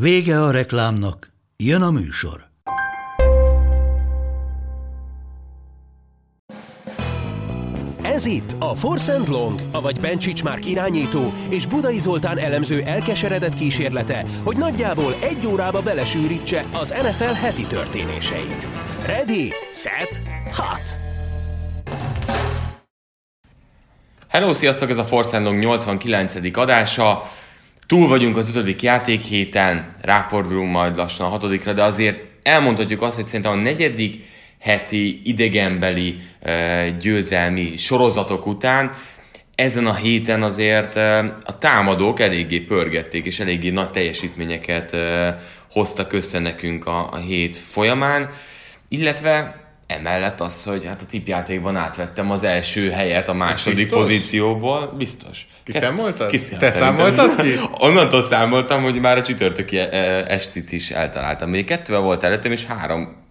Vége a reklámnak, jön a műsor. Ez itt a Force and Long, avagy Bencsics Márk irányító és Budai Zoltán elemző elkeseredett kísérlete, hogy nagyjából egy órába belesűrítse az NFL heti történéseit. Ready, set, hot! Hello, sziasztok! Ez a Force and Long 89. adása. Túl vagyunk az ötödik játék héten, ráfordulunk majd lassan a hatodikra, de azért elmondhatjuk azt, hogy szerintem a negyedik heti idegenbeli győzelmi sorozatok után ezen a héten azért a támadók eléggé pörgették, és eléggé nagy teljesítményeket hoztak össze nekünk a, a hét folyamán, illetve emellett az, hogy hát a tipjátékban átvettem az első helyet a második Biztos? pozícióból, biztos. Kiszámoltad? Kiszám- Te számoltad ki? Onnantól számoltam, hogy már a csütörtöki eh, estit is eltaláltam. Még kettővel volt előttem, és három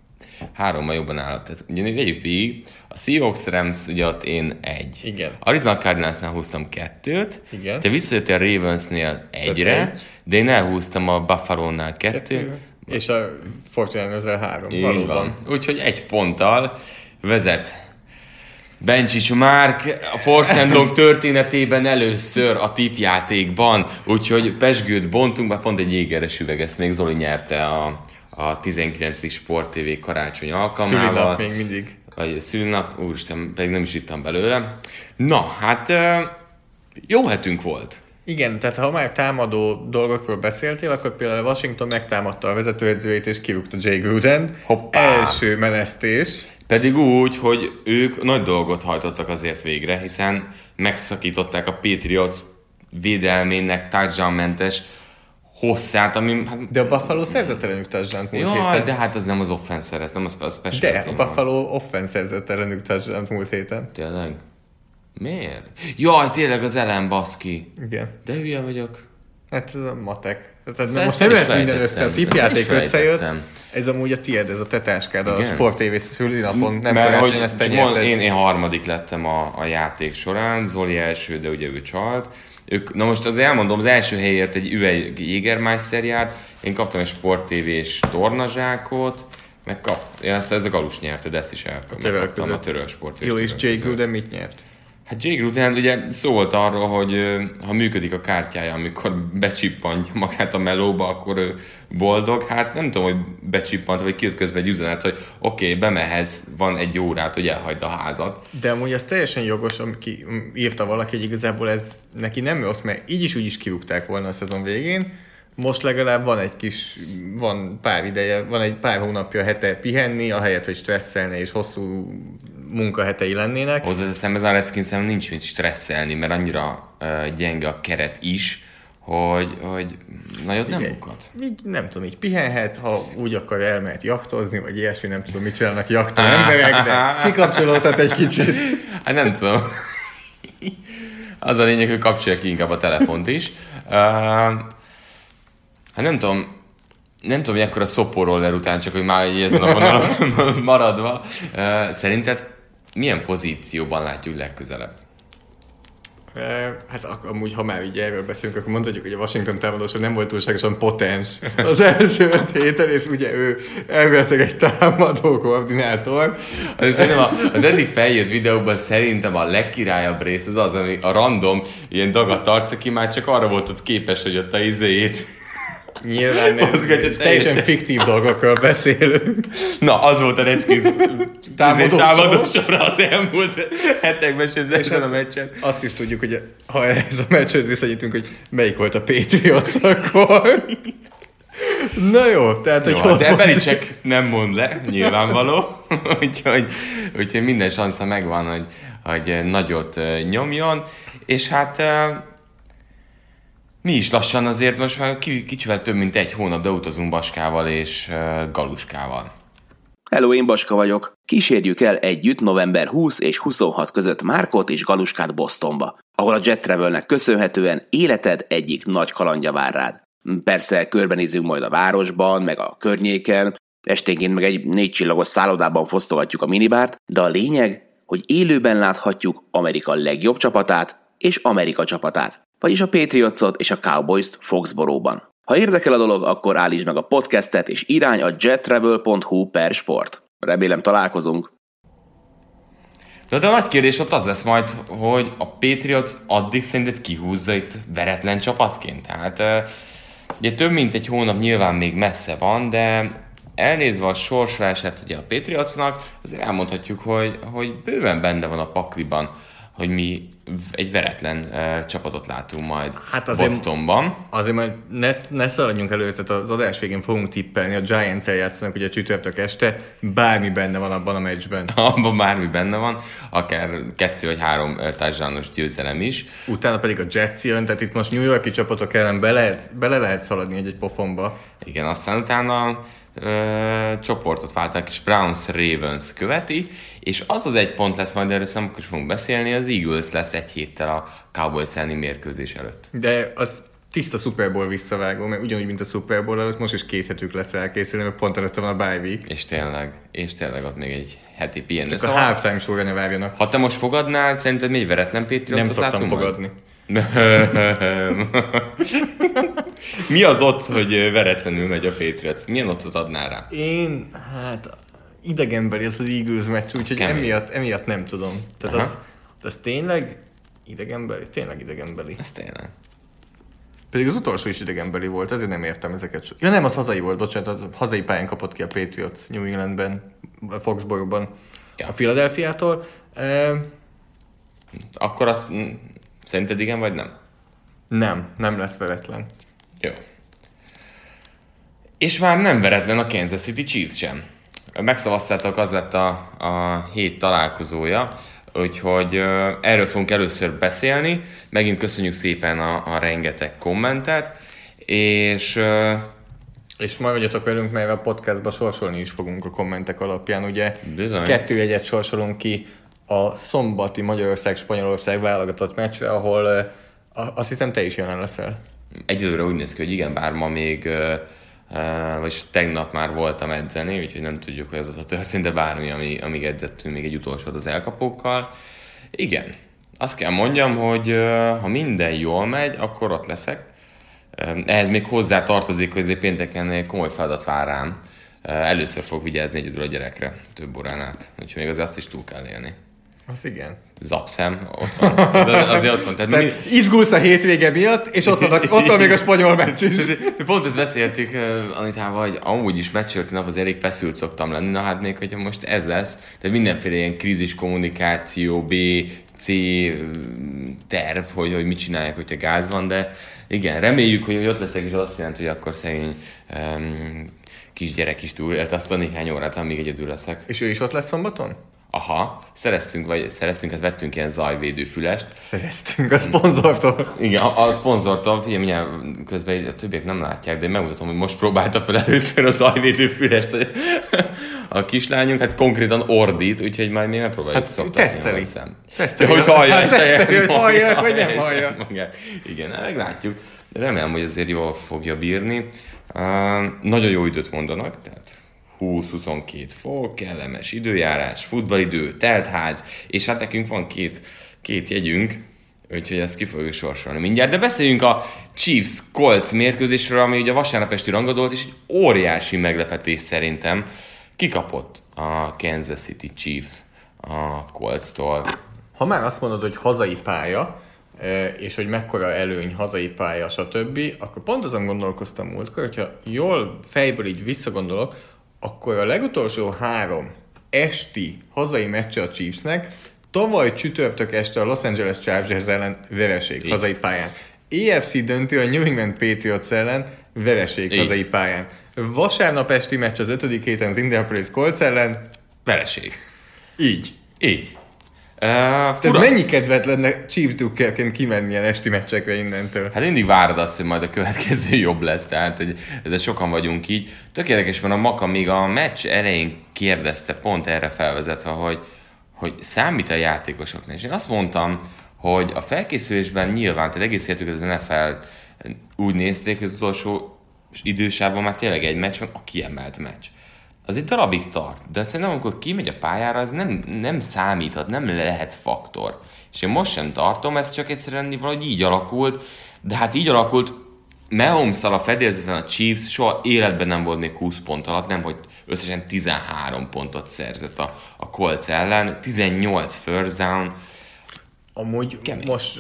hárommal jobban állott. Tehát ugye vegyük végig, a Seahawks Rams, ugye ott én egy. Igen. Arizona Cardinalsnál húztam kettőt, Igen. te visszajöttél a Ravensnél egyre, egy. de én elhúztam a Buffalo-nál kettő. Kettő. És a Fortnite három. Így Valóban. van. Úgyhogy egy ponttal vezet Bencsics Márk a Force and Long történetében először a tipjátékban, úgyhogy pesgőt bontunk, már pont egy jégeres üveg, ezt még Zoli nyerte a, a 19. Sport TV karácsony alkalmával. Szülinap még mindig. Vagy szülinap, úristen, pedig nem is ittam belőle. Na, hát jó hetünk volt. Igen, tehát ha már támadó dolgokról beszéltél, akkor például Washington megtámadta a vezetőedzőjét és kirúgta Jay Gruden. Hoppá! Első menesztés. Pedig úgy, hogy ők nagy dolgot hajtottak azért végre, hiszen megszakították a Patriots védelmének touchdown-mentes hosszát, ami... Hát, De a Buffalo szerzett ellenük touchdown múlt jaj, héten. de hát az nem az offense ez nem az a special De a. Buffalo offense szerzett ellenük touchdown múlt héten. Tényleg? Miért? Jaj, tényleg az Ellen baszki. Igen. De hülye vagyok. Hát ez a matek. Tehát ez De most nem lehet minden össze, a tipjáték összejött. Ez amúgy a tied, ez a tetáskád a Igen? Sport TV szülinapon. Nem Mert hogy ezt te mond, én, én harmadik lettem a, a játék során, Zoli első, de ugye ő csalt. Ők, na most az elmondom, az első helyért egy üveg Jägermeister járt, én kaptam egy Sport TV-s tornazsákot, meg kap, ezt, ez a Galus nyerte, de ezt is elkaptam. a török Sport Jó, és között. Gruden mit nyert? Hát Jay Gruden ugye szó volt arról, hogy ha működik a kártyája, amikor becsippantja magát a melóba, akkor ő boldog. Hát nem tudom, hogy becsippant, vagy kijött közben egy üzenet, hogy oké, okay, bemehetsz, van egy órát, hogy elhagyd a házat. De amúgy ez teljesen jogos, aki írta valaki, hogy igazából ez neki nem rossz, mert így is úgy is kirúgták volna a szezon végén. Most legalább van egy kis, van pár ideje, van egy pár hónapja hete pihenni, ahelyett, hogy stresszelne és hosszú munkahetei lennének. Hozzáteszem, ez a Redskins nincs mit stresszelni, mert annyira uh, gyenge a keret is, hogy, hogy nagyot nem bukat. Így nem tudom, így pihenhet, ha úgy akar elmehet jaktozni, vagy ilyesmi, nem tudom, mit csinálnak jakton emberek, de kikapcsolódhat egy kicsit. Hát nem tudom. Az a lényeg, hogy kapcsolja ki inkább a telefont is. Uh, hát nem tudom, nem tudom, hogy ekkora szoporroller után, csak hogy már így ezen a vonalon maradva. Uh, szerinted milyen pozícióban látjuk legközelebb? Hát amúgy, ha már így erről beszélünk, akkor mondhatjuk, hogy a Washington támadása nem volt túlságosan potens az első öt héten, és ugye ő elvileg egy támadó koordinátor. Az, a, az eddig feljött videóban szerintem a legkirályabb rész az az, ami a random ilyen dagadt arc, aki már csak arra volt ott képes, hogy ott a izéjét. Nyilván nem, Mozgatja teljesen fiktív dolgokról beszélünk. Na, az volt a Redskins Támadó támadó sor. sorra az elmúlt hetekben, és ezen a hát meccsen. Azt is tudjuk, hogy ha ez a meccshez visszanyitünk, hogy melyik volt a Patriots akkor. Na jó, tehát hogy Jó, hol de volt- Belicek nem mond le, nyilvánvaló. úgyhogy, úgyhogy minden szansza megvan, hogy, hogy nagyot nyomjon. És hát Mi is lassan azért most már kicsivel több mint egy hónap, de utazunk Baskával és Galuskával. Hello, én Baska vagyok. Kísérjük el együtt november 20 és 26 között Márkot és Galuskát Bostonba, ahol a Jet Travelnek köszönhetően életed egyik nagy kalandja vár rád. Persze körbenézünk majd a városban, meg a környéken, esténként meg egy négy csillagos szállodában fosztogatjuk a minibárt, de a lényeg, hogy élőben láthatjuk Amerika legjobb csapatát és Amerika csapatát, vagyis a Patriotsot és a Cowboys-t Foxboróban. Ha érdekel a dolog, akkor állítsd meg a podcastet és irány a jettravel.hu per sport. Remélem találkozunk. De, de a nagy kérdés ott az lesz majd, hogy a Patriots addig szerinted kihúzza itt veretlen csapatként. Tehát ugye több mint egy hónap nyilván még messze van, de elnézve a sorsolását ugye a Patriotsnak, azért elmondhatjuk, hogy, hogy bőven benne van a pakliban hogy mi egy veretlen uh, csapatot látunk majd hát azért, Bostonban. Azért majd ne, ne szaladjunk elő, tehát az adás végén fogunk tippelni, a Giants-el játszanak ugye csütörtök este, bármi benne van abban a meccsben. Abban bármi benne van, akár kettő vagy három társadalmas győzelem is. Utána pedig a Jets jön, tehát itt most New Yorki csapatok ellen be lehet, bele lehet szaladni egy-egy pofonba. Igen, aztán utána ö, csoportot válták, és Browns Ravens követi, és az az egy pont lesz, majd erről szemben is fogunk beszélni, az Eagles lesz egy héttel a Cowboys elleni mérkőzés előtt. De az tiszta Super Bowl visszavágó, mert ugyanúgy, mint a Super Bowl előtt, most is két hetük lesz elkészülni, mert pont előtte van a bye week. És tényleg, és tényleg ott még egy heti pihenő. Szóval, a halftime sorra várjanak. Ha te most fogadnál, szerinted még veretlen Patriots Nem szoktam fogadni. Mi az ott, hogy veretlenül megy a Patriots? Milyen otcot adnál rá? Én, hát idegenbeli az az Eagles meccs, úgyhogy emiatt, emiatt nem tudom. Tehát az, az tényleg idegenbeli? Tényleg idegenbeli. Ez tényleg. Pedig az utolsó is idegenbeli volt, ezért nem értem ezeket. Ja nem, az hazai volt, bocsánat, az hazai pályán kapott ki a Patriots New Englandben, a Foxborough-ban ja. a Philadelphia-tól. E... Akkor azt szerinted igen, vagy nem? Nem, nem lesz veretlen. Jó. És már nem veretlen a Kansas City Chiefs sem megszavaztátok, az lett a, a hét találkozója, úgyhogy erről fogunk először beszélni. Megint köszönjük szépen a, a rengeteg kommentet, és és maradjatok velünk, mert a podcastban sorsolni is fogunk a kommentek alapján. Ugye Bizony. kettő egyet sorsolunk ki a szombati Magyarország-Spanyolország válogatott meccsre, ahol azt hiszem te is jelen leszel. Egyelőre úgy néz ki, hogy igen, bár ma még Uh, vagyis tegnap már voltam edzeni, úgyhogy nem tudjuk, hogy ez a történt, de bármi, ami, amíg edzettünk, még egy utolsót az elkapókkal. Igen, azt kell mondjam, hogy ha minden jól megy, akkor ott leszek. Ehhez még hozzá tartozik, hogy pénteken komoly feladat vár rám. Először fog vigyázni egyedül a gyerekre, több órán át. Úgyhogy még azért azt is túl kell élni. Az igen. Zapszem, ott van. azért ott van. Tehát, Tehát mi... izgulsz a hétvége miatt, és ott van, ott van még a spanyol meccs is. Pont ezt beszéltük Anitával, hogy amúgy is meccsölti nap az elég feszült szoktam lenni, na hát még hogyha most ez lesz, tehát mindenféle ilyen krízis kommunikáció, B, C terv, hogy, hogy mit csinálják, hogyha gáz van, de igen, reméljük, hogy, hogy ott leszek, és az azt jelenti, hogy akkor szegény um, kisgyerek is túl, azt a néhány órát, amíg egyedül leszek. És ő is ott lesz szombaton? Aha, szereztünk, vagy szereztünk, hát vettünk ilyen zajvédő fülest. Szereztünk a szponzortól. Igen, a, a szponzortól, figyelj, mindjárt közben a többiek nem látják, de megmutatom, hogy most próbálta fel először a zajvédő fülest a kislányunk, hát konkrétan ordít, úgyhogy majd mi megpróbáljuk hát, szoktatni. Teszteli. Teszteli. hogy hallja, hát, hogy hallja, vagy nem hallja. Igen, meglátjuk. Remélem, hogy azért jól fogja bírni. Uh, nagyon jó időt mondanak, tehát 20-22 fok, kellemes időjárás, futballidő, teltház, és hát nekünk van két, két jegyünk, úgyhogy ezt ki fogjuk sorsolni mindjárt. De beszéljünk a Chiefs Colts mérkőzésről, ami ugye vasárnap esti rangadolt, és egy óriási meglepetés szerintem. Kikapott a Kansas City Chiefs a Colts-tól. Ha már azt mondod, hogy hazai pálya, e, és hogy mekkora előny hazai pálya, stb., akkor pont azon gondolkoztam múltkor, hogyha jól fejből így visszagondolok, akkor a legutolsó három esti hazai meccse a Chiefsnek tavaly csütörtök este a Los Angeles Chargers ellen vereség Így. hazai pályán. EFC döntő a New England Patriots ellen vereség Így. hazai pályán. Vasárnap esti meccs az ötödik héten az Indianapolis Colts ellen vereség. Így. Így. Tehát fura. mennyi kedvet lenne Chiefs Dukerként kimenni ilyen esti meccsekre innentől? Hát mindig várod azt, hogy majd a következő jobb lesz, tehát hogy ezzel sokan vagyunk így. Tök érdekes, mert a Maka még a meccs elején kérdezte, pont erre felvezetve, hogy, hogy számít a játékosoknak. És én azt mondtam, hogy a felkészülésben nyilván, tehát egész életük az NFL úgy nézték, hogy az utolsó idősában már tényleg egy meccs van, a kiemelt meccs az egy darabig tart, de szerintem amikor kimegy a pályára, az nem, nem számíthat, nem lehet faktor. És én most sem tartom, ez csak egyszerűen valahogy így alakult, de hát így alakult, mahomes a fedélzeten a Chiefs soha életben nem volt még 20 pont alatt, nem, hogy összesen 13 pontot szerzett a, a Colts ellen, 18 first down. Amúgy Kemény. most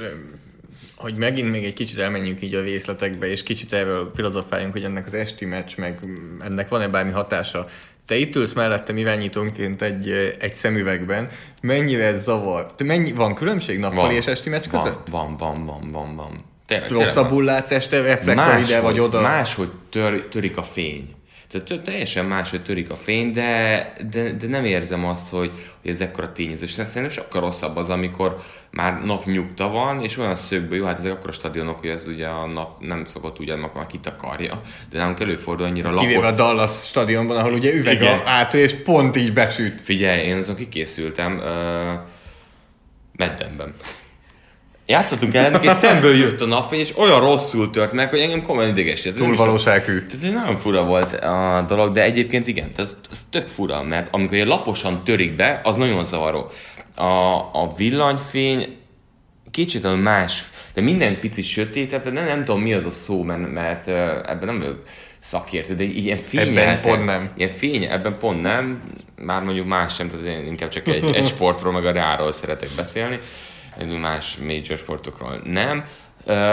hogy megint még egy kicsit elmenjünk így a részletekbe, és kicsit erről filozofáljunk, hogy ennek az esti meccs, meg ennek van-e bármi hatása te itt ülsz mellettem irányítónként egy, egy szemüvegben, mennyire ez zavar? Te mennyi, van különbség nappali van, és esti meccs között? Van, van, van, van, van. Tényleg, Rosszabbul látsz este reflektor ide vagy oda? Máshogy tör, törik a fény. Tehát teljesen máshogy törik a fény, de, de, de nem érzem azt, hogy, hogy ez ekkora tényező. Szerintem sokkal rosszabb az, amikor már napnyugta van, és olyan szögből, jó, hát ezek akkor a stadionok, hogy ez ugye a nap nem szokott ugye akkor már kitakarja, de nálunk előfordul annyira lapot. Kivéve a Dallas stadionban, ahol ugye üveg Igen. a átő, és pont így besüt. Figyelj, én azon kikészültem uh, Meddenben játszottunk ellenük, és szemből jött a napfény, és olyan rosszul tört meg, hogy engem komolyan idegesített. Túl valósághű. Ez nagyon fura volt a dolog, de egyébként igen, ez, ez tök fura, mert amikor egy laposan törik be, az nagyon zavaró. A, a villanyfény kicsit más, de minden picit sötét, tehát nem, nem tudom mi az a szó, mert, mert ebben nem vagyok szakértő, de ilyen fény. Ebben pont nem. Ilyen fény, ebben pont nem, már mondjuk más sem, tehát én inkább csak egy, egy sportról, meg a reáról szeretek beszélni más major sportokról nem.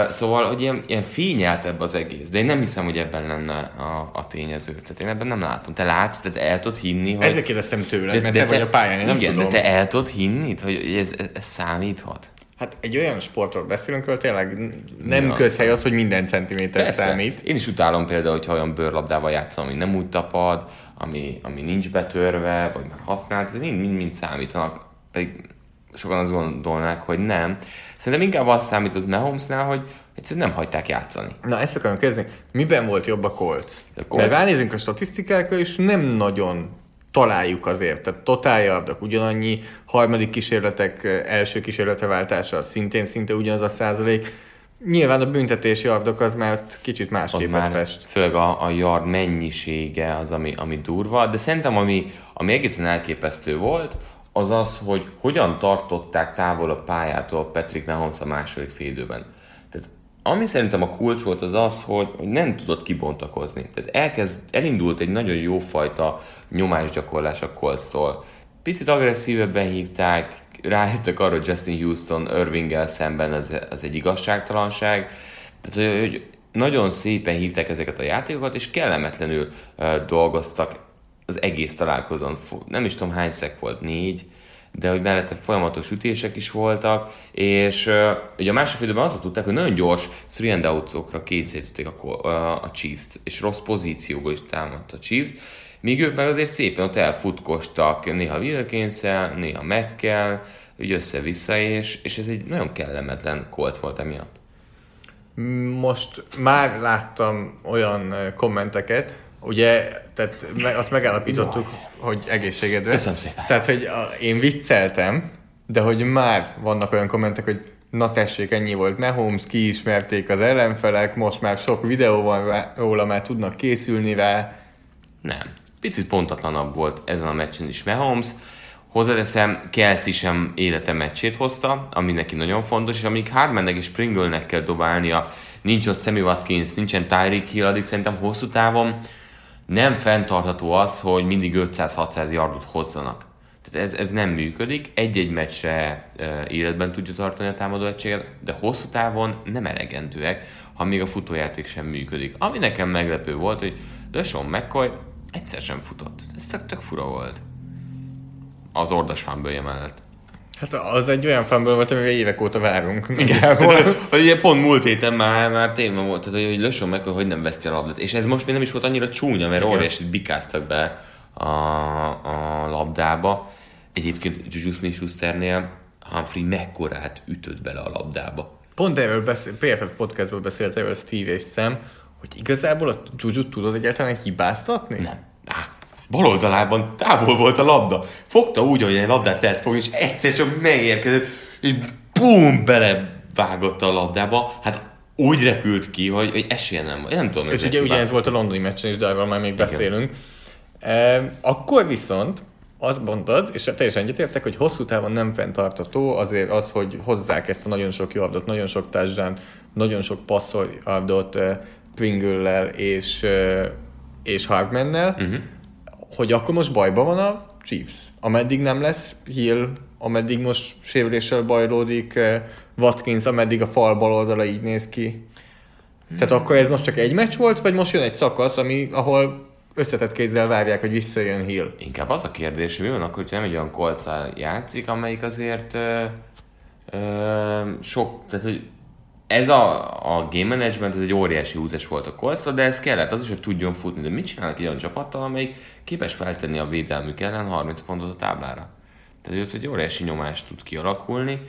Szóval, hogy ilyen, ilyen fényeltebb az egész, de én nem hiszem, hogy ebben lenne a, a tényező. Tehát én ebben nem látom. Te látsz, te el tudod hinni, hogy... Ezzel kérdeztem tőled, de, mert de te, te vagy a pályán, én nem igen, tudom. de te el tudod hinni, hogy ez, ez számíthat? Hát egy olyan sportról beszélünk, hogy tényleg nem ja. közhely az, hogy minden centiméter Persze. számít. Én is utálom például, hogyha olyan bőrlabdával játszom, ami nem úgy tapad, ami, ami nincs betörve, vagy már használt, ez mind, mind, mind számítanak. Pedig sokan azt gondolnák, hogy nem. Szerintem inkább azt számított Mahomesnál, hogy egyszerűen nem hagyták játszani. Na, ezt akarom kezdeni. Miben volt jobb a Colts? A Colts... Mert ránézünk a statisztikákra, és nem nagyon találjuk azért. Tehát totál ugyanannyi, harmadik kísérletek első kísérletre váltása szintén szinte ugyanaz a százalék. Nyilván a büntetési yardok az már kicsit másképp már fest. Főleg a, a yard mennyisége az, ami, ami durva, de szerintem ami, ami egészen elképesztő volt, az az, hogy hogyan tartották távol a pályától Patrick Mahomes a második félidőben. Tehát ami szerintem a kulcs volt az az, hogy, hogy nem tudott kibontakozni. Tehát elkezd, elindult egy nagyon jó fajta nyomásgyakorlás a Colts-tól. Picit agresszívebben hívták, rájöttek arra, hogy Justin Houston Irvinggel szemben az, az egy igazságtalanság. Tehát, hogy, hogy nagyon szépen hívták ezeket a játékokat, és kellemetlenül uh, dolgoztak az egész találkozón, nem is tudom hány szek volt, négy, de hogy mellette folyamatos ütések is voltak, és uh, ugye a második időben azt tudták, hogy nagyon gyors three and a, a, a Chiefs-t, és rossz pozícióból is támadt a Chiefs, míg ők meg azért szépen ott elfutkostak, néha wilkins néha Mekkel, úgy össze-vissza, és, és ez egy nagyon kellemetlen kolt volt emiatt. Most már láttam olyan kommenteket, Ugye, tehát azt megállapítottuk, hogy egészségedre. Köszönöm szépen. Tehát, hogy a, én vicceltem, de hogy már vannak olyan kommentek, hogy na tessék, ennyi volt Mahomes, kiismerték az ellenfelek, most már sok videó van róla, már tudnak készülni rá. Nem. Picit pontatlanabb volt ezen a meccsen is Mahomes. Hozzáteszem, Kelsey sem élete meccsét hozta, ami neki nagyon fontos, és amíg Hardmannek és Pringle-nek kell dobálnia, nincs ott Sammy Watkins, nincsen Tyreek Hill, addig szerintem hosszú távon nem fenntartható az, hogy mindig 500-600 yardot hozzanak. Tehát ez, ez nem működik, egy-egy meccsre életben tudja tartani a támadó egységet, de hosszú távon nem elegendőek, ha még a futójáték sem működik. Ami nekem meglepő volt, hogy LeSean McCoy egyszer sem futott. Ez tök, tök fura volt. Az ordas fánbője mellett. Hát az egy olyan fanből volt, amire évek óta várunk. Igen, hogy ugye pont múlt héten már, már téma volt, tehát, hogy lösön meg, hogy nem veszti a labdát. És ez most még nem is volt annyira csúnya, mert óriásit bikáztak be a, a labdába. Egyébként Juju Smith-Schusternél Humphrey mekkorát ütött bele a labdába. Pont erről beszél, PFF podcastból beszélt erről Steve és Sam, hogy igazából a Juju tudod egyáltalán hibáztatni? Nem. Á, bal oldalában távol volt a labda. Fogta úgy, hogy egy labdát lehet fogni, és egyszer csak megérkezett, és bum, belevágott a labdába. Hát úgy repült ki, hogy, hogy esélye nem volt. Nem tudom, És ugye, ugye ez volt a londoni meccsen is, de arról már még beszélünk. E, akkor viszont azt mondtad, és teljesen egyetértek, hogy hosszú távon nem fenntartató azért az, hogy hozzák ezt a nagyon sok yardot, nagyon sok touchdown, nagyon sok passzoljdot uh, Pringle-lel és, uh, és Hartmannel, uh-huh. Hogy akkor most bajban van a Chiefs. Ameddig nem lesz Hill, ameddig most sérüléssel bajlódik uh, Watkins, ameddig a fal bal oldala így néz ki. Tehát akkor ez most csak egy meccs volt, vagy most jön egy szakasz, ami, ahol összetett kézzel várják, hogy visszajön Hill? Inkább az a kérdés, hogy mi van akkor, hogyha nem egy olyan kolccal játszik, amelyik azért ö, ö, sok, tehát hogy ez a, a game management, ez egy óriási húzás volt a kolcra, de ez kellett az is, hogy tudjon futni. De mit csinálnak egy olyan csapattal, amelyik képes feltenni a védelmük ellen 30 pontot a táblára? Tehát ott egy óriási nyomást tud kialakulni,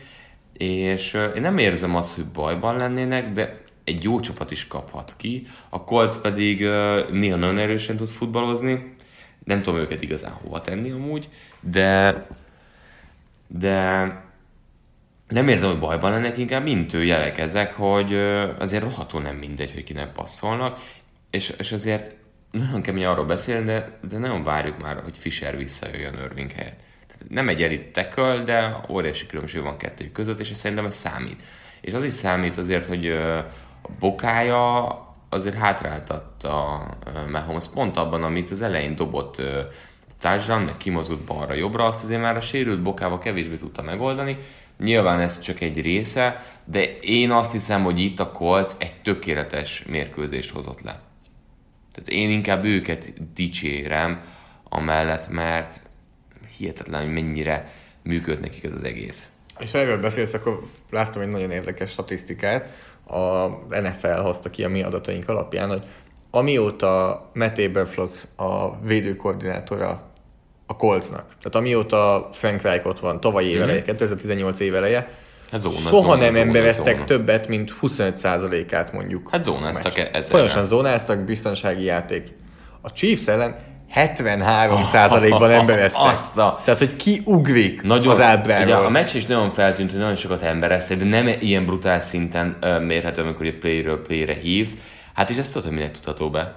és én nem érzem azt, hogy bajban lennének, de egy jó csapat is kaphat ki. A Colts pedig néha nagyon erősen tud futballozni, nem tudom őket igazán hova tenni amúgy, de de nem érzem, hogy bajban lennek, inkább mintő jelek ezek, hogy azért rohadtul nem mindegy, hogy kinek passzolnak, és, és azért nagyon kemény arról beszélni, de, de nagyon várjuk már, hogy Fischer visszajöjjön Irving helyett. Tehát nem egy elit tackle, de óriási különbség van kettőjük között, és szerintem ez számít. És az is számít azért, hogy a bokája azért hátráltatta Mahomes pont abban, amit az elején dobott touchdown, meg kimozdult balra-jobbra, azt azért már a sérült bokával kevésbé tudta megoldani. Nyilván ez csak egy része, de én azt hiszem, hogy itt a Colts egy tökéletes mérkőzést hozott le. Tehát én inkább őket dicsérem amellett, mert hihetetlen, hogy mennyire működ nekik ez az egész. És ha erről beszélsz, akkor láttam egy nagyon érdekes statisztikát. A NFL hozta ki a mi adataink alapján, hogy amióta Matt Eberfloss a védőkoordinátora a Coltsnak, tehát amióta Frank Reich ott van, tavaly éveleje, 2018 éveleje, Hát zóna, soha zóna, nem zóna, embereztek zóna. többet, mint 25%-át mondjuk. Hát zónáztak meccs. ezerre. Pontosan zónáztak, biztonsági játék. A Chiefs ellen 73%-ban embereztek. Azt a- Tehát, hogy ki ugrik Nagyon, az ábráról. ugye a meccs is nagyon feltűnt, hogy nagyon sokat embereztek, de nem ilyen brutál szinten mérhető, amikor egy playről playre hívsz. Hát és ezt tudod, hogy minek tudható be.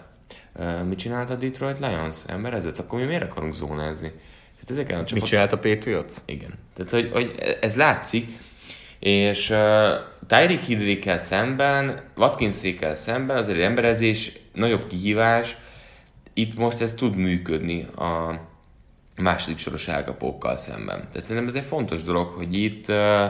Mit csinált a Detroit Lions? Emberezett? Akkor mi miért akarunk zónázni? Hát ezeken a Mit csapat... csinált a Patriots? Igen. Tehát, hogy, hogy ez látszik, és uh, Tyreek Hidrikkel szemben, Watkinsékkel szemben azért egy emberezés nagyobb kihívás, itt most ez tud működni a második soros elkapókkal szemben. Tehát szerintem ez egy fontos dolog, hogy itt, uh,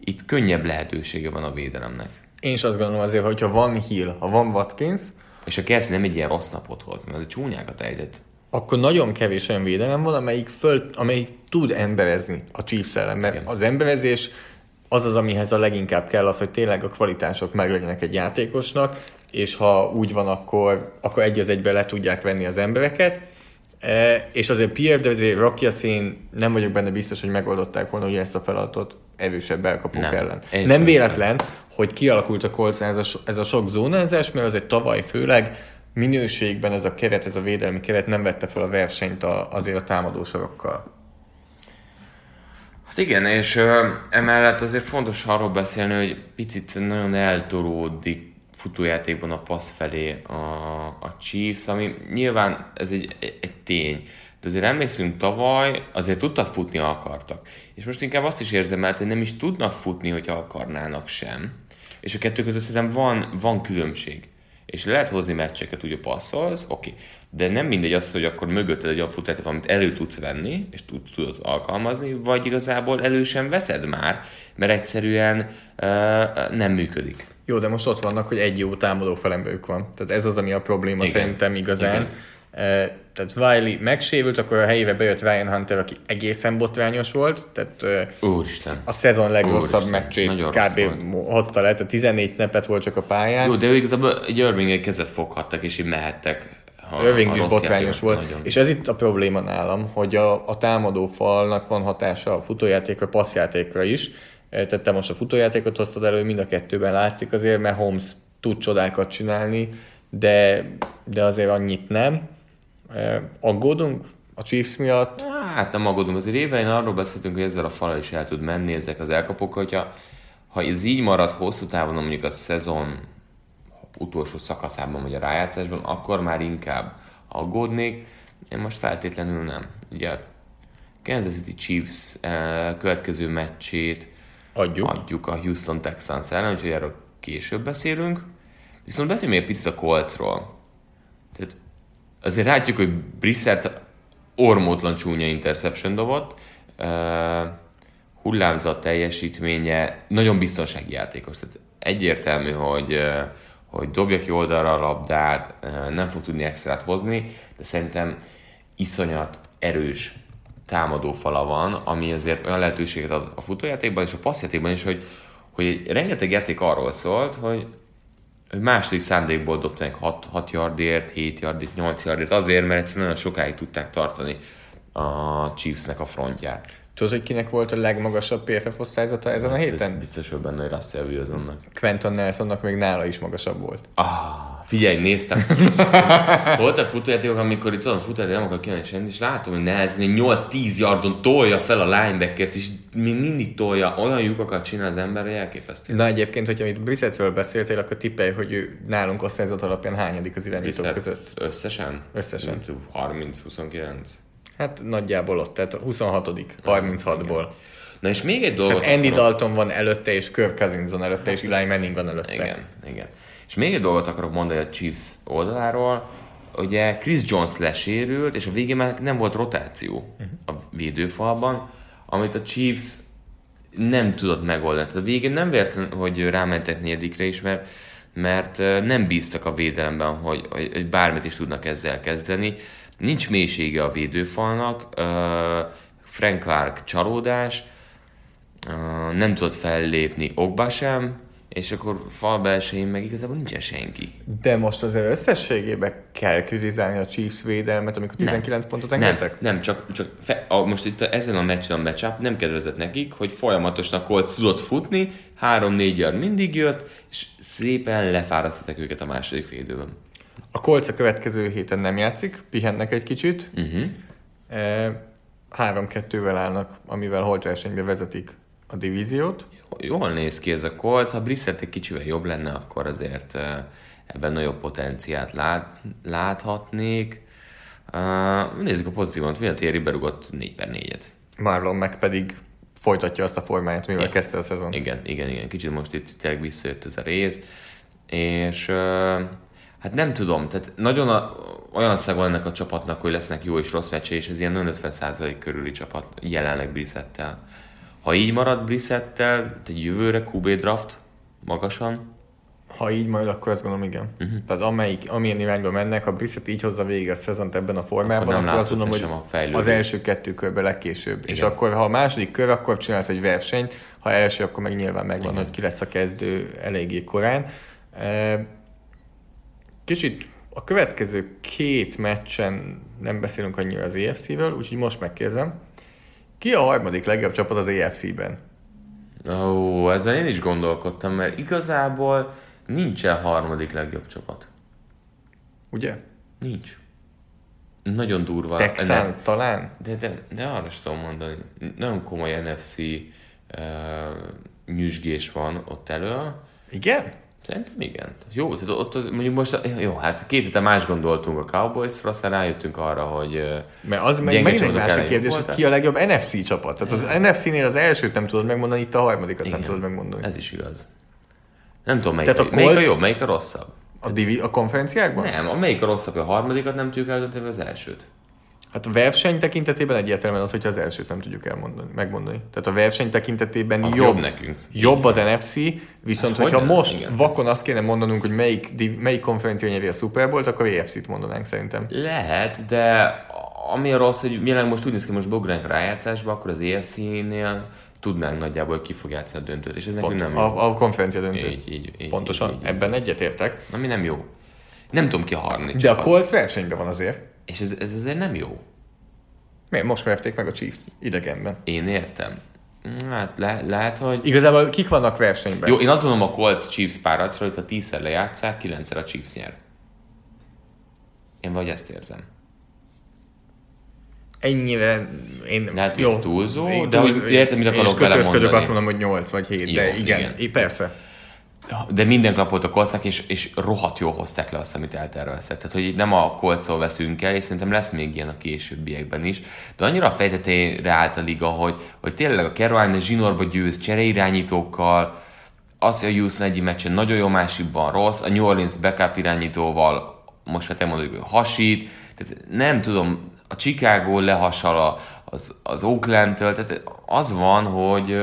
itt könnyebb lehetősége van a védelemnek. Én is azt gondolom azért, hogyha van Hill, ha van Watkins, És a Kelsey nem egy ilyen rossz napot hoz, mert az egy csúnyákat ejtett. akkor nagyon kevés olyan védelem van, amelyik, föl, amelyik tud emberezni a Chiefs ellen, mert Igen. az emberezés az az, amihez a leginkább kell az, hogy tényleg a kvalitások meglegyenek egy játékosnak, és ha úgy van, akkor, akkor egy az egybe le tudják venni az embereket. E, és azért Pierre de azért Rocky szín nem vagyok benne biztos, hogy megoldották volna ugye ezt a feladatot erősebb elkapók Nem. ellen. Én nem véletlen, hogy kialakult a Coltsnál ez a, ez a sok zónázás, mert azért tavaly főleg minőségben ez a keret, ez a védelmi keret nem vette fel a versenyt a, azért a támadósorokkal. Hát igen, és ö, emellett azért fontos arról beszélni, hogy picit nagyon eltoródik futójátékban a passz felé a, a Chiefs, ami nyilván ez egy, egy tény. De azért emlékszünk, tavaly azért tudtak futni, ha akartak. És most inkább azt is érzem el, hogy nem is tudnak futni, hogyha akarnának sem. És a kettő között szerintem van, van különbség. És lehet hozni meccseket, úgy a passzolsz, oké. De nem mindegy az, hogy akkor mögötted egy olyan futójáték, amit elő tudsz venni, és tud, tudod alkalmazni, vagy igazából elő sem veszed már, mert egyszerűen uh, nem működik. Jó, de most ott vannak, hogy egy jó támadó felemberük van. Tehát ez az, ami a probléma Igen. szerintem igazán. Igen. Tehát Wiley megsérült, akkor a helyébe bejött Ryan Hunter, aki egészen botrányos volt, tehát Úristen. a szezon legrosszabb Úristen, meccsét nagyon kb. hozta le, tehát 14 snappet volt csak a pályán. Jó, de ők igazából egy Irving kezet foghattak, és így mehettek a- Irving is botrányos volt. nagyon. És ez itt a probléma nálam, hogy a, a támadó falnak van hatása a futójátékra, passzjátékra is. Eh, Tehát te most a futójátékot hoztad elő, mind a kettőben látszik azért, mert Holmes tud csodákat csinálni, de, de azért annyit nem. Aggódunk a Chiefs miatt? Hát nem aggódunk, azért évelején arról beszéltünk, hogy ezzel a falal is el tud menni ezek az elkapok, hogyha ha ez így marad hosszú távon, mondjuk a szezon utolsó szakaszában, vagy a rájátszásban, akkor már inkább aggódnék. Én most feltétlenül nem. Ugye a Kansas City Chiefs következő meccsét Adjuk. adjuk a Houston Texans ellen, úgyhogy erről később beszélünk. Viszont beszéljünk még egy picit a Coltsról. Azért látjuk, hogy Brissett ormótlan csúnya interception dobott, uh, hullámzat teljesítménye, nagyon biztonsági játékos. Tehát egyértelmű, hogy, uh, hogy dobja ki oldalra a labdát, uh, nem fog tudni extrát hozni, de szerintem iszonyat erős támadófala van, ami azért olyan lehetőséget ad a futójátékban és a passzjátékban is, hogy, hogy rengeteg játék arról szólt, hogy második szándékból dobták 6, 6 yardért, 7 yardért, 8 yardért, azért, mert egyszerűen nagyon sokáig tudták tartani a Chiefsnek a frontját. Tudod, hogy kinek volt a legmagasabb PFF osztályzata ezen a Ez héten? biztos, hogy benne, hogy Russell Wilsonnak. Quentin Nelsonnak még nála is magasabb volt. Ah, figyelj, néztem. Voltak futójátékok, amikor itt tudom, futójáték nem akar kiállni semmit, és látom, hogy nehezen 8-10 yardon tolja fel a linebackert, és mindig tolja, olyan lyukakat csinál az ember, hogy elképesztő. Na egyébként, hogyha itt Brissettről beszéltél, akkor tippelj, hogy ő nálunk osztályzat alapján hányadik az irányítók Viszont között. Összesen? Összesen. 30-29. Hát nagyjából ott, tehát 26 36-ból. Na és még egy dolgot Tehát Andy akarok- Dalton van előtte, és Kirk Cousins van előtte, és Eli Manning van előtte. Igen, igen. És még egy dolgot akarok mondani a Chiefs oldaláról. Ugye Chris Jones lesérült, és a végén már nem volt rotáció a védőfalban, amit a Chiefs nem tudott megoldani. Tehát a végén nem véletlen, hogy rámentek negyedikre is, mert, mert nem bíztak a védelemben, hogy, hogy, hogy bármit is tudnak ezzel kezdeni. Nincs mélysége a védőfalnak, Frank Clark csalódás, nem tudott fellépni Ogba sem, és akkor fal belsején meg igazából nincsen senki. De most azért összességében kell kritizálni a Chiefs védelmet, amikor 19 pontot Nem, engedtek? nem, csak, csak fe, a, most itt a, ezen a meccsen a matchup nem kedvezett nekik, hogy folyamatosan Colts tudott futni, 3-4 yard mindig jött, és szépen lefárasztották őket a második fél időben. A Colts a következő héten nem játszik, pihennek egy kicsit. Uh-huh. E, 3-2-vel állnak, amivel holt versenybe vezetik a divíziót. Jól néz ki ez a Colts, ha Brissett egy kicsivel jobb lenne, akkor azért eh, ebben nagyobb potenciált lát, láthatnék. Uh, nézzük a pozitívon, Vinatieri berugott 4 per 4-et. Marlon meg pedig folytatja azt a formáját, mivel kezdte a szezon. Igen, igen, igen. Kicsit most itt tényleg visszajött ez a rész. És uh, hát nem tudom, tehát nagyon a, olyan szaga van ennek a csapatnak, hogy lesznek jó és rossz meccse, és ez ilyen 50% körüli csapat jelenleg Brissettel. Ha így marad Brissettel, egy jövőre QB draft magasan, Ha így majd, akkor azt gondolom, igen. Uh-huh. Tehát amelyik, amilyen irányba mennek, ha Brissett így hozza végig a szezont ebben a formában, Akkor akkor, azt gondolom, hogy a az első kettő körben legkésőbb. Igen. És akkor, ha a második kör, akkor csinálsz egy versenyt, ha első, akkor meg nyilván megvan, Igen. hogy ki lesz a kezdő eléggé korán. E, Kicsit a következő két meccsen nem beszélünk annyira az EFC-vel, úgyhogy most megkérdezem. Ki a harmadik legjobb csapat az EFC-ben? Ó, ezzel én is gondolkodtam, mert igazából nincsen harmadik legjobb csapat. Ugye? Nincs. Nagyon durva. Texans talán? De, de, de arra is tudom mondani, nagyon komoly NFC uh, nyüzsgés van ott elő. Igen? Szerintem igen. Jó, tehát ott az, mondjuk most, jó, hát két héten más gondoltunk a Cowboysra, aztán rájöttünk arra, hogy Mert az meg megint egy másik kérdés, hogy ki a legjobb NFC csapat. Tehát az NFC-nél az elsőt nem tudod megmondani, itt a harmadikat nem tudod megmondani. Ez is igaz. Nem tudom, melyik, Tehát a, a melyik a jobb, melyik a rosszabb. A, divi, a konferenciákban? Nem, a melyik a rosszabb, a harmadikat nem tudjuk eldönteni, az elsőt. Hát a verseny tekintetében egyértelműen az, hogyha az elsőt nem tudjuk elmondani, megmondani. Tehát a verseny tekintetében Az jobb, jobb nekünk. Jobb az NFC, viszont Hát hogyha hogyne? most Igen. vakon azt kéne mondanunk, hogy melyik, melyik konferencia nyeri a Super Bowl-t, akkor EFC-t mondanánk szerintem. Lehet, de ami a rossz, hogy jelenleg most úgy néz ki, most beugránk a rájátszásba, akkor az EFC-nél tudnánk nagyjából, hogy ki fog játszani a döntőt, és ez nekünk Pont, nem jó. a, a konferencia döntő. Így, így, így, Pontosan, így, így, így. ebben egyetértek. Ami nem jó. Nem tudom ki a harmadik De a csapat. Colts versenyben van azért. És ez, ez azért nem jó. Miért? Most verték meg a Chiefs idegenben. Én értem. Hát le, lehet, hogy... Igazából kik vannak versenyben? Jó, én azt mondom a Colts Chiefs párharcra, hogy ha tízszer lejátszák, kilencszer a Chiefs nyer. Én vagy ezt érzem. Ennyire én... Lehet, hogy ez túlzó, de hogy érted, mit akarok és vele mondani. azt mondom, hogy 8 vagy 7, Jó, de igen, igen. igen. persze. De minden klapot a Coltsnak, és, és rohadt jól hozták le azt, amit elterveztek. Tehát, hogy itt nem a Coltstól veszünk el, és szerintem lesz még ilyen a későbbiekben is. De annyira a fejtetejére állt a liga, hogy, hogy tényleg a Carolina zsinórba győz csereirányítókkal, az, hogy a Houston egyik meccsen nagyon jó, másikban rossz, a New Orleans backup irányítóval most már te mondod, hogy hasít, tehát nem tudom, a Chicago lehasal a, az, az Oakland-től, tehát az van, hogy,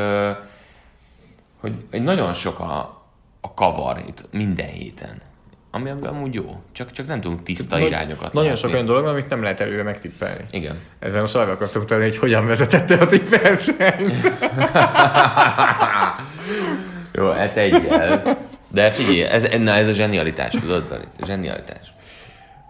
hogy, hogy nagyon sok a, a kavar itt minden héten. Ami amúgy jó, csak, csak nem tudunk tiszta Nagy- irányokat Nagyon látni. sok olyan dolog van, amit nem lehet előre megtippelni. Igen. Ezzel most arra akartam tenni, hogy hogyan vezetette a tipp versenyt. Jó, hát egyel. De figyelj, ez, na, ez a zsenialitás, tudod, Zoli? Zsenialitás.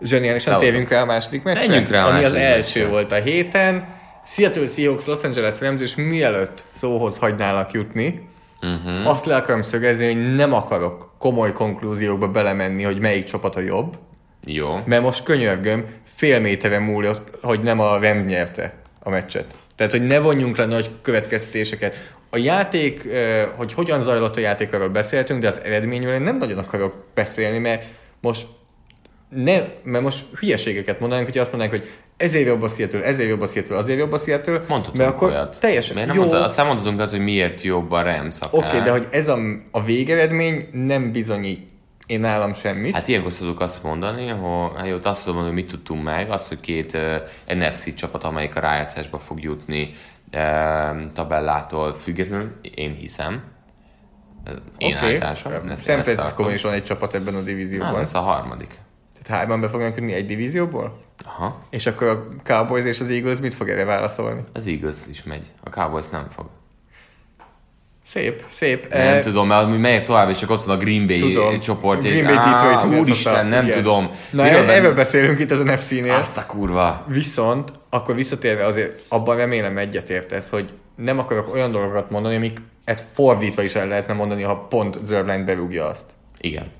Zseniálisan térjünk rá a második meccsre. Menjünk rá a ami az első meccsre. volt a héten. Seattle Seahawks, Los Angeles Rams, és mielőtt szóhoz hagynálak jutni. Uh-huh. azt le akarom szögezni, hogy nem akarok komoly konklúziókba belemenni, hogy melyik csapat a jobb, Jó. mert most könyörgöm, fél méterre múlott, hogy nem a Rams nyerte a meccset. Tehát, hogy ne vonjunk le nagy következtetéseket. A játék, hogy hogyan zajlott a játék, arról beszéltünk, de az eredményről én nem nagyon akarok beszélni, mert most ne, mert most hülyeségeket mondanánk, hogy azt mondanánk, hogy ezért jobb a Seattle, ezért jobb a Seattle, azért jobb a Seattle, Mondhatunk mert akkor olyat. teljesen Miért nem jó. Mondtad, aztán mondhatunk olyat, hogy miért jobb a Rams. Oké, okay, de hogy ez a, a végeredmény nem bizonyít én nálam semmit. Hát ilyenkor szoktuk azt mondani, hogy hát jó, azt tudom mondani, hogy mit tudtunk meg, az, hogy két uh, NFC csapat, amelyik a rájátszásba fog jutni uh, tabellától függetlenül, én hiszem. Én Oké. állításom. San Francisco is van egy csapat ebben a Az divízióban. lesz a harmadik. Tehát hárman be fognak jutni egy divízióból? Aha, És akkor a Cowboys és az Eagles mit fog erre válaszolni? az Eagles is megy. A Cowboys nem fog. Szép, szép. Nem Eh, tudom, mert mi megyek tovább, és csak ott van a Green Bay Tudom. csoport. Green Bay Á, Úristen, nem igen. tudom. Na, Miről nem- erről beszélünk itt az NFC-nél. Azt a kurva. Viszont akkor visszatérve azért abban remélem egyetértesz, hogy nem akarok olyan dolgokat mondani, amiket fordítva is el lehetne mondani, ha pont Zerline berúgja azt. Igen.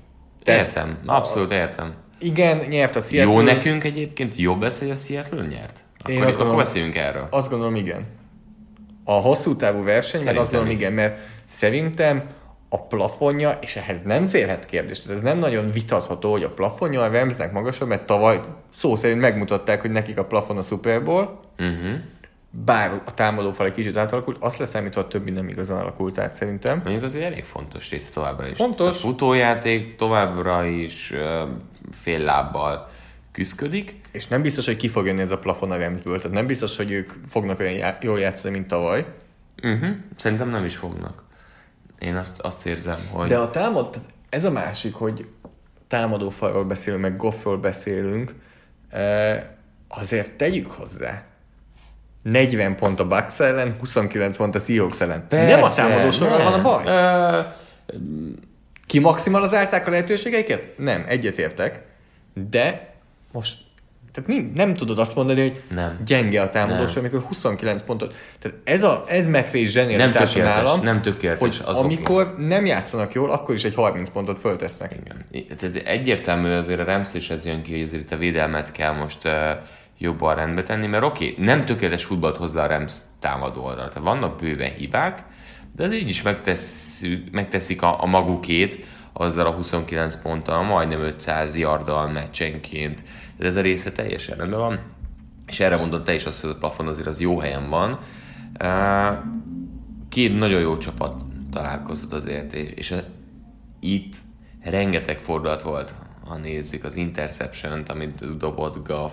Tehát- Értem, abszolút értem. Igen, nyert a Seattle. Jó nekünk egyébként jobb ez, hogy a Seattle nyert? Akkor, Én akkor azt gondolom- beszéljünk erről. Azt gondolom, igen. A hosszú távú versenyben azt gondolom, is. igen, mert szerintem a plafonja, és ehhez nem férhet kérdés, tehát ez nem nagyon vitatható, hogy a plafonja a Ramsnek magasabb, mert tavaly szó szerint megmutatták, hogy nekik a plafon a Super Bowl, Uh-huh. Bár a támadófal egy kicsit átalakult, azt leszámítva többi nem igazán alakult át szerintem. Mondjuk azért elég fontos része továbbra is. Fontos. A futójáték továbbra is fél lábbal küzdködik. És nem biztos, hogy ki fog jönni ez a plafon a Ramsből, tehát nem biztos, hogy ők fognak olyan já- jól játszani, mint tavaly. Uh-huh. Szerintem nem is fognak. Én azt, azt érzem, hogy... De a támad, ez a másik, hogy támadófalról beszélünk, meg Goffról beszélünk, azért tegyük hozzá. 40 pont a Bucks ellen, 29 pont a Seahawks ellen. nem a támadósorral van a baj. Uh, Ki maximalizálták a lehetőségeiket? Nem, egyetértek. De most tehát nem, nem tudod azt mondani, hogy Nem. gyenge a támadósor, amikor 29 pontot. Tehát ez, a, ez McVay zsenialitása nálam, nem tökéletes hogy azoknak. amikor nem játszanak jól, akkor is egy 30 pontot föltesznek. Igen. Tehát egyértelmű azért a Rams is ez jön ki, hogy azért itt a védelmet kell most uh, jobban rendbe tenni, mert oké, okay, nem tökéletes futballt hoz le a Rams támadó oldalra. Tehát vannak bőven hibák, de az így is megtesszük, megteszik a, a magukét azzal a 29 ponttal, majdnem 500 yarddal meccsenként. Tehát ez a része teljesen rendben van. És erre mondod te is azt, hogy a plafon azért az jó helyen van. Két nagyon jó csapat találkozott azért, és, és itt rengeteg fordulat volt, ha nézzük az interception amit dobott Gaff,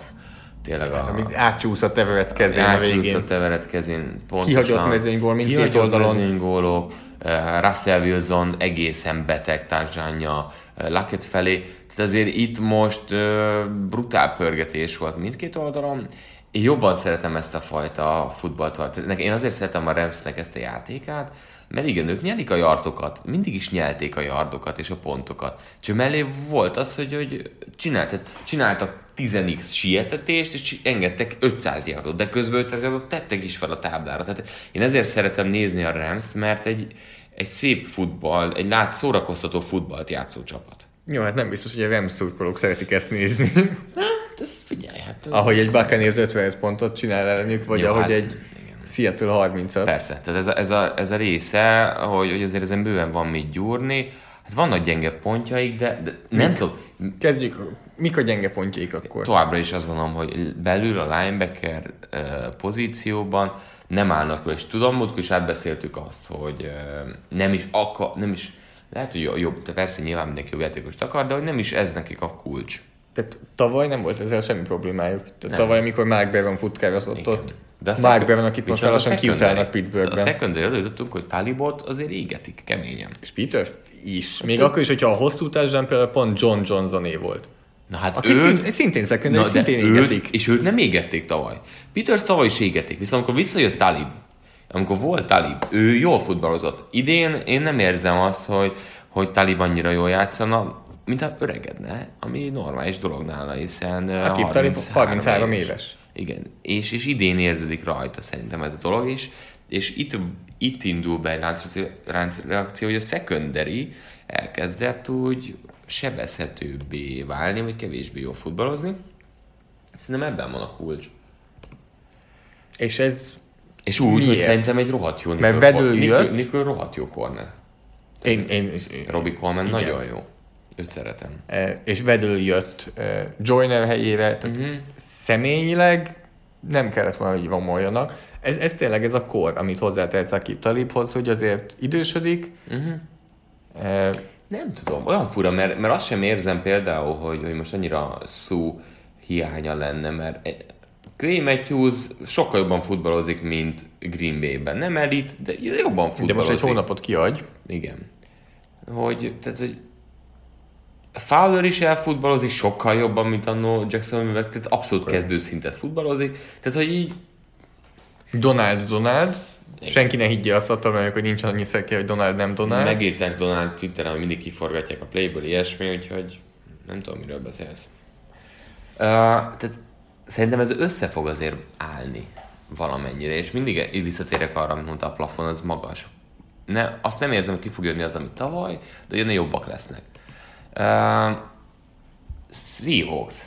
tényleg a, Amit átcsúszott Everett kezén a végén. átcsúszott Everett kezén. Pontosan. Kihagyott mezőnygól mindkét Kihagyott oldalon. mezőnygólok, eh, Russell Wilson egészen beteg tárzsánja Luckett felé. Tehát azért itt most uh, brutál pörgetés volt mindkét oldalon. én jobban szeretem ezt a fajta futballt. Én azért szeretem a Ramsnek ezt a játékát, mert igen, ők nyelik a yardokat, mindig is nyelték a yardokat és a pontokat. Csak mellé volt az, hogy, hogy csinált, tehát csináltak 10x sietetést, és engedtek 500 yardot, de közben 500 yardot tettek is fel a táblára. Tehát én ezért szeretem nézni a rams mert egy, egy szép futball, egy lát szórakoztató futballt játszó csapat. Jó, hát nem biztos, hogy a Rams szurkolók szeretik ezt nézni. Hát ez figyelj, hát... ahogy egy Buccaneers 55 pontot csinál ellenük, vagy Jó, ahogy hát, egy Seattle 30-at. Persze, tehát ez a, ez a, ez a része, hogy, hogy azért ezen bőven van mit gyúrni. Hát vannak gyenge pontjaik, de, de nem tudom, Kezdjük, mik a gyenge pontjaik akkor? továbbra is azt gondolom, hogy belül a linebacker pozícióban nem állnak. És tudom, múltkor is átbeszéltük azt, hogy nem is akar, nem is, lehet, hogy jobb, de persze nyilván mindenki jobb játékost akar, de hogy nem is ez nekik a kulcs. Tehát tavaly nem volt ezzel semmi problémájuk. Tehát tavaly, amikor Mark Barron futkározott ott, De a Mark Barron, akit most a lassan kiutálnak A Pittsburghben. secondary jutottunk, hogy Talibot azért égetik keményen. És Peters is. Még akkor is, hogyha a hosszú touchdown például pont John Johnsoné volt. Na hát Akit őt, szint, szintén de szintén őt, égetik. és őt nem égették tavaly. Peters tavaly is égették, viszont amikor visszajött Talib, amikor volt Talib, ő jól futballozott. Idén én nem érzem azt, hogy, hogy Talib annyira jól játszana, mintha öregedne, ami normális dolog nála, hiszen eh, Akib Talib 33 éves. Igen, és, és idén érződik rajta szerintem ez a dolog, és, és itt, itt indul be egy láncreakció, hogy a secondary elkezdett úgy sebezhetőbbé válni, vagy kevésbé jól futballozni. Szerintem ebben van a kulcs. És ez És úgy, hogy Miért? szerintem egy rohadt jó Mert Vedő jött. Nicole rohadt jó corner. én, én, én Robbie Coleman Igen. nagyon jó. Őt szeretem. eh, és Vedül jött eh, Joyner helyére, tehát Mhm. személyileg nem kellett volna, hogy romoljanak. Ez, ez tényleg ez a kor, amit hozzátehetsz Akib Talibhoz, hogy azért idősödik, Mhm. eh, Nem tudom, olyan fura, mert, mert azt sem érzem például, hogy, hogy most annyira szó hiánya lenne, mert Clay Matthews sokkal jobban futballozik, mint Green Bay-ben. Nem elit, de jobban de futballozik. most egy hónapot kiadj. Igen. Hogy, tehát, hogy Fowler is elfutballozik sokkal jobban, mint annó Jackson Művek, tehát abszolút kezdőszintet futballozik. Tehát, hogy így Donald Donald, senki ne higgye azt attól, mert hogy nincs annyi szeke, hogy Donald nem Donald. megírták Donald Twitteren, hogy mindig kiforgatják a playből, ilyesmi, úgyhogy nem tudom, miről beszélsz. Uh, tehát szerintem ez össze fog azért állni valamennyire, és mindig visszatérek arra, amit mondta, a plafon az magas. Ne, azt nem érzem, hogy ki fog jönni az, amit tavaly, de jönni jobbak lesznek. Uh, Seahawks.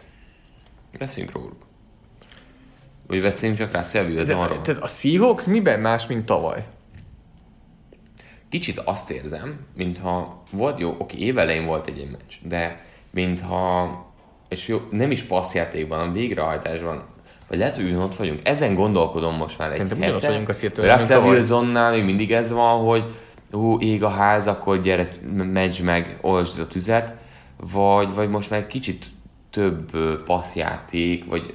Beszéljünk róluk. Vagy beszéljünk csak De, Wilsonról. tehát a Seahawks miben más, mint tavaly? kicsit azt érzem, mintha volt jó, oké, évelején volt egy meccs, de mintha, és jó, nem is passzjátékban, hanem végrehajtásban, vagy lehet, hogy ugyanott vagyunk. Ezen gondolkodom most már Szerintem egy hete. vagyunk a Seattle-ben, Russell. Wilsonnál még mindig ez van, hogy hú, ég a ház, akkor gyere, meccs meg, olvasd a tüzet, vagy, vagy most már egy kicsit több passzjáték, vagy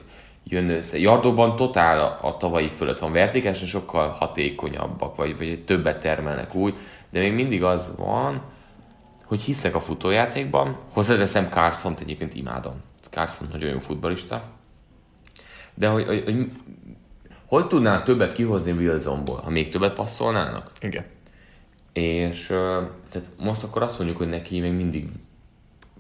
jön össze. Yardokban totál a, a tavalyi fölött van, vertikálisan sokkal hatékonyabbak, vagy, vagy többet termelnek úgy, de még mindig az van, hogy hiszek a futójátékban, hozzáteszem carson egyébként imádom. Carson nagyon jó futbalista, de hogy, hogy, hogy hogy tudnál többet kihozni Wilsonból, ha még többet passzolnának? Igen. És tehát most akkor azt mondjuk, hogy neki még mindig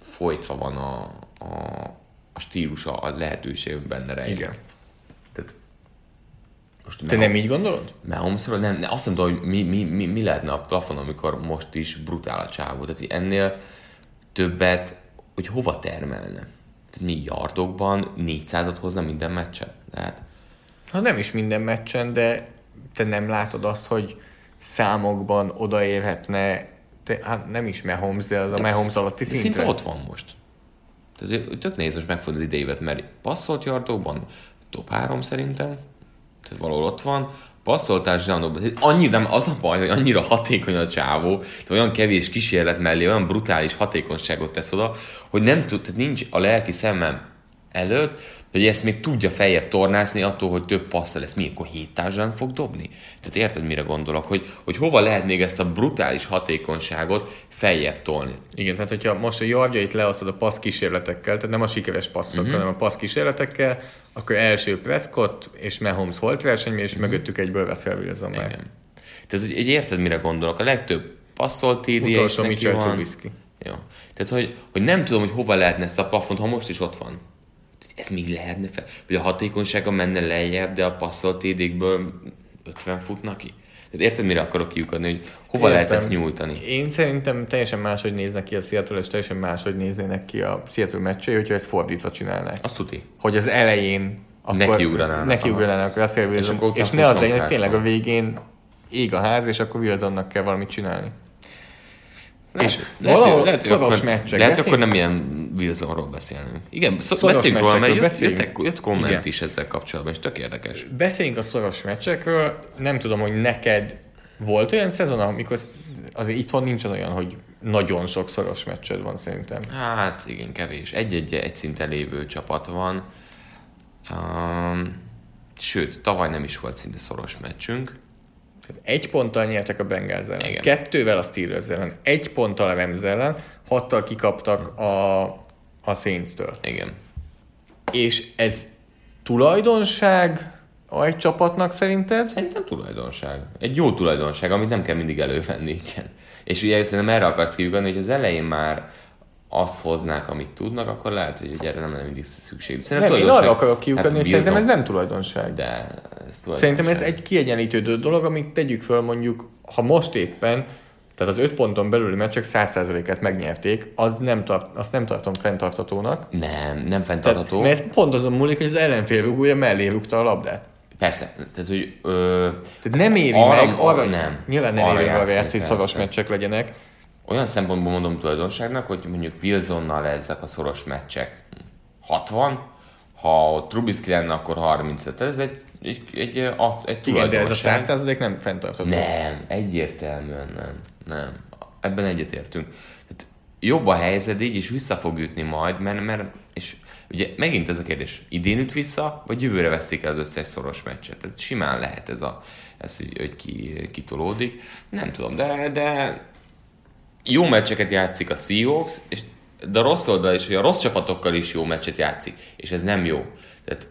folytva van a, a, a stílusa, a lehetőség benne rejlik. Igen. Tehát most Te nem így gondolod? Mahomesról nem, nem, azt nem tudom, hogy mi, mi, mi, mi lehetne a plafon, amikor most is brutál a csávó. Tehát ennél többet, hogy hova termelne. Tehát mi yardokban 400-at hozna minden meccsen. Tehát Ha nem is minden meccsen, de te nem látod azt, hogy számokban odaérhetne, te, hát nem is Mahomes, de az a Mahomes alatti de szintre. szinte ott van most. Tehát tök nehéz most megfogni az idejévet, mert passzolt yardokban top 3 szerintem, tehát valahol ott van, passzoltál zsánokban. Tehát Annyi, nem az a baj, hogy annyira hatékony a csávó, tehát olyan kevés kísérlet mellé olyan brutális hatékonyságot tesz oda, hogy nem tud, tehát nincs a lelki szemem előtt, hogy ezt még tudja feljebb tornászni attól, hogy több passza lesz. Mi, akkor hét társadalán fog dobni? Tehát érted, mire gondolok? Hogy, hogy hova lehet még ezt a brutális hatékonyságot feljebb tolni? Igen, tehát hogyha most a javjait leosztod a passz kísérletekkel, tehát nem a sikeres passzokkal, uh-huh. hanem a passz kísérletekkel, akkor első Prescott és Mahomes holt versenyben, és uh-huh. mögöttük egyből veszel Wilson már. Igen. Tehát, hogy egy érted, mire gondolok? A legtöbb passzolt TD Utolsó Mitchell. Trubisky. Jó. Tehát, hogy, hogy nem tudom, hogy hova lehetne ezt a plafont, ha most is ott van. Ez még lehetne fel? Vagy a hatékonysága menne lejjebb, de a passzolt TD-kből 50 futnak ki? Tehát érted, mire akarok kiukadni, hogy hova lehet Értem. ezt nyújtani? Én szerintem teljesen máshogy néznek ki a Seattle, és teljesen máshogy néznének ki a Seattle meccsei, hogyha ezt fordítva csinálnák. Azt tuti. Hogy az elején akkor Nekiugranának, nekiugranának Russell Wilson, és, utána ne az legyen, hogy tényleg a végén ég a ház, és akkor Wilsonnak kell valamit csinálni. Lehet, És lehet, valahol lehet, szoros akkor, meccsek. Lehet, akkor nem ilyen Wilsonról beszélnünk. Igen, Szoros beszéljünk róla, mert jött, jött komment Igen. is ezzel kapcsolatban, és tök érdekes. Beszéljünk a szoros meccsekről. Nem tudom, hogy neked volt olyan szezon, amikor azért itthon nincsen olyan, hogy nagyon sok szoros meccsed van szerintem. Hát igen, kevés. Egy-egy egy szinten lévő csapat van. Um, sőt, tavaly nem is volt szinte szoros meccsünk. Tehát egy ponttal nyertek a Bengals ellen, Igen. kettővel a Steelers ellen, egy ponttal a Rams ellen, hattal kikaptak a, a Saints-től. Igen. És ez tulajdonság egy csapatnak szerinted? Szerintem tulajdonság. Egy jó tulajdonság, amit nem kell mindig elővenni. Igen. És ugye szerintem erre akarsz kiugrani, hogy az elején már azt hoznák, amit tudnak, akkor lehet, hogy erre nem lenne mindig szükség. Szerintem Nem, én arra akarok kiukadni, hát hogy szerintem ez nem tulajdonság. De ez tulajdonság. Szerintem ez egy kiegyenlítődő dolog, amit tegyük föl mondjuk, ha most éppen, tehát az öt ponton belüli meccsek 100%-át megnyerték, az nem tart, azt nem tartom fenntartatónak. Nem, nem Tehát, fenntartható. mert pont azon múlik, hogy az ellenfél rúgója mellé rúgta a labdát. Persze, tehát hogy... Ö, Tehát nem éri Arra- meg, arra, nem. nyilván nem Arra éri meg játszani, hogy szoros meccsek legyenek. Olyan szempontból mondom tulajdonságnak, hogy mondjuk Wilsonnal ezek a szoros meccsek 60, ha Trubisky lenne, akkor 35. Ez egy, egy, egy, egy, egy Igen, de ez a tulajdonság. 100% nem fenntartható. Nem, egyértelműen nem. Nem. Ebben egyetértünk. Tehát jobb a helyzet így, és vissza fog ütni majd, mert, mert és ugye megint ez a kérdés, idén üt vissza, vagy jövőre vesztik el az összes szoros meccset. Tehát simán lehet ez, a, ez hogy, hogy ki, kitolódik. Nem tudom, de, de jó meccseket játszik a Seahawks, és de a rossz oldal is, hogy a rossz csapatokkal is jó meccset játszik, és ez nem jó. Tehát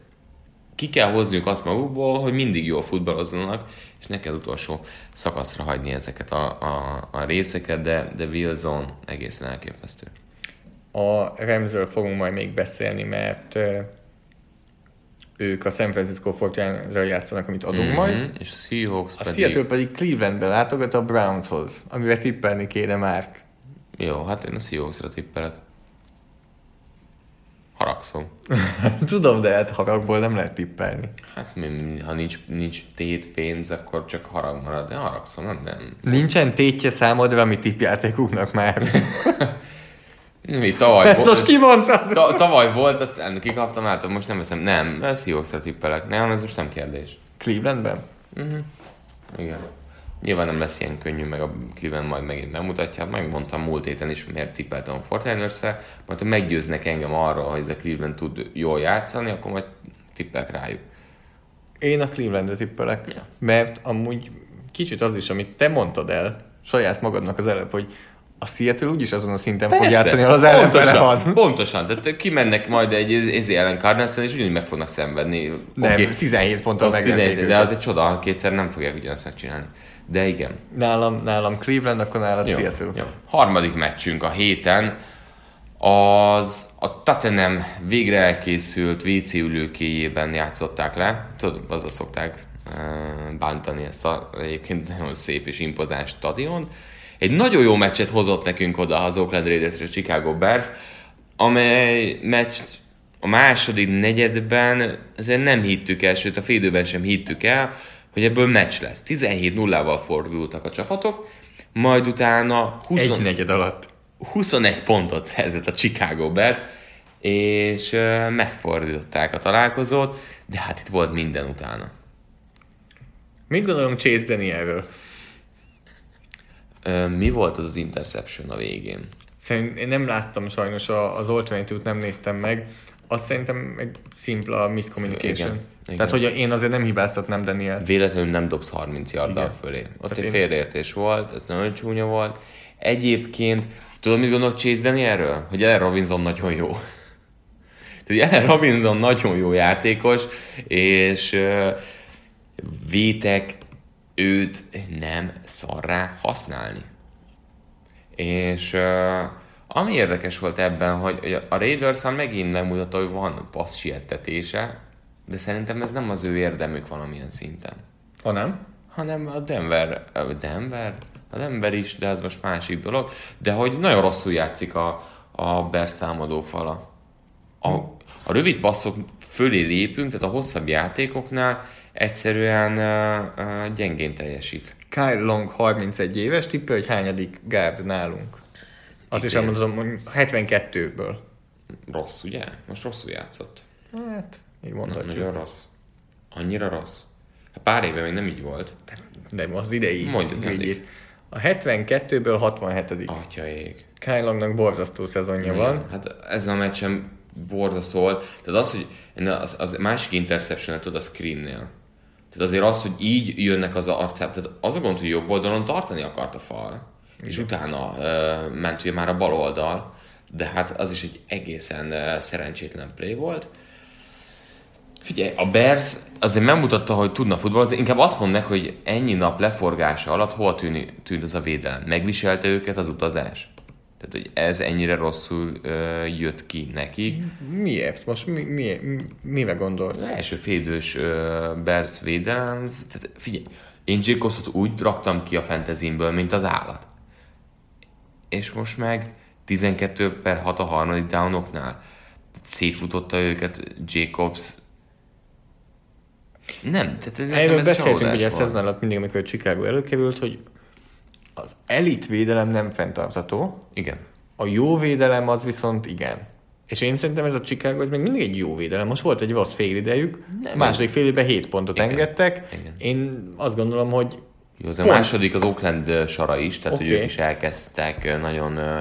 ki kell hozniuk azt magukból, hogy mindig jól futballozzanak, és ne kell utolsó szakaszra hagyni ezeket a, a, a részeket, de, de Wilson egészen elképesztő. A Ramsről fogunk majd még beszélni, mert ők a San Francisco 49 játszanak, amit adunk mm-hmm. majd. És a Seahawks A pedig... Seattle pedig Clevelandbe látogat a Brownshoz, amivel tippelni kéne már. Jó, hát én a Seahawksra tippelek. Haragszom. Tudom, de hát haragból nem lehet tippelni. Hát mi- ha nincs, nincs tét pénz, akkor csak harag marad. De haragszom, nem, nem. Nincsen tétje számodra a mi tippjátékunknak már. Mi tavaly Ezt most kimondtad? Ta, tavaly volt, azt kikaptam át, most nem veszem. Nem, a Seahawksra tippelek. Nem, ez most nem kérdés. Clevelandben? Igen. Nyilván nem lesz ilyen könnyű, meg a Cleveland majd megint megmutatja. Megmondtam múlt héten is, miért tippeltem a Fortiners-re. Majd ha meggyőznek engem arról, hogy ez a Cleveland tud jól játszani, akkor majd tippelek rájuk. Én a Clevelandre tippelek, ja. mert amúgy kicsit az is, amit te mondtad el saját magadnak az előbb, hogy a Seattle úgyis azon a szinten fog játszani, ahol az ellenfele van. pontosan. Tehát kimennek majd egy ezé ellen cardinals és ugyanúgy meg fognak szenvedni. Nem, Oké, 17 ponttal 17, De az egy csoda, kétszer nem fogják ugyanazt megcsinálni. De igen. Nálam, nálam Cleveland, akkor nálam Jó, Seattle. jó. Harmadik meccsünk a héten az a Tottenham végre elkészült WC ülőkéjében játszották le. Tudod, azzal szokták eh, bántani ezt a egyébként nagyon szép és impozáns stadion. Egy nagyon jó meccset hozott nekünk oda az Oakland Raiders és a Chicago Bears, amely meccs a második negyedben azért nem hittük el, sőt a félidőben sem hittük el, hogy ebből meccs lesz. 17-0-val fordultak a csapatok, majd utána 20... Egy negyed alatt. 21 pontot szerzett a Chicago Bears, és megfordították a találkozót, de hát itt volt minden utána. Mit gondolom Chase Danielről? Mi volt az az interception a végén? Szerint én nem láttam sajnos az 22 nem néztem meg. azt szerintem egy szimpla miscommunication. Igen, igen. Tehát, hogy én azért nem hibáztatnám Daniel. Véletlenül nem dobsz 30 yarddal fölé. Ott Tehát egy én- félreértés volt, ez nagyon csúnya volt. Egyébként, tudod, mit gondolok Chase Danielről? Hogy Ellen Robinson nagyon jó. Tehát Ellen Robinson nagyon jó játékos, és ö, vétek őt nem szarrá használni. És uh, ami érdekes volt ebben, hogy a Raiders megint megmutatta, hogy van passz siettetése, de szerintem ez nem az ő érdemük valamilyen szinten. Ha nem? Hanem a Denver, a Denver, a Denver is, de ez most másik dolog, de hogy nagyon rosszul játszik a, a Bears támadó fala. A, a rövid passzok fölé lépünk, tehát a hosszabb játékoknál egyszerűen uh, uh, gyengén teljesít. Kyle Long 31 éves, tippel, hogy hányadik guard nálunk. Azt is elmondom, hogy 72-ből. Rossz, ugye? Most rosszul játszott. Hát, így Na, mondhatjuk. nagyon rossz. Annyira rossz. Hát pár éve még nem így volt. De az idei Mondjuk mindig. A 72-ből 67 Atya ég. Kyle Longnak borzasztó szezonja van. Igen, Hát ezen a meccsen borzasztó volt. Tehát az, hogy az, az másik interception tudod a screennél. Tehát azért az, hogy így jönnek az arcába. Tehát az a gond, hogy jobb oldalon tartani akart a fal. És utána uh, ment ugye már a bal oldal. De hát az is egy egészen uh, szerencsétlen play volt. Figyelj, a Bears azért megmutatta, hogy tudna futballozni, inkább azt mondd meg, hogy ennyi nap leforgása alatt hol tűni, tűnt az a védelem. Megviselte őket az utazás? Tehát, hogy ez ennyire rosszul ö, jött ki nekik. Miért? Most mi, mi, mi, mire gondolsz? Az első félidős Bears védelem, tehát figyelj, én Jacobsot úgy raktam ki a fantasymből, mint az állat. És most meg 12 per 6 a harmadik downoknál. Szétfutotta őket Jacobs. Nem, tehát ez, Erről ez beszéltünk ugye a szezon alatt mindig, amikor Chicago előkerült, hogy az elit védelem nem fenntartható, Igen. a jó védelem az viszont igen. És én szerintem ez a Chicago ez még mindig egy jó védelem. Most volt egy rossz félidejük, Nem, második fél időben 7 pontot Igen. engedtek. Igen. Én azt gondolom, hogy Jó, az a Pont. második az Oakland sara is, tehát hogy Oké. ők is elkezdtek nagyon ö,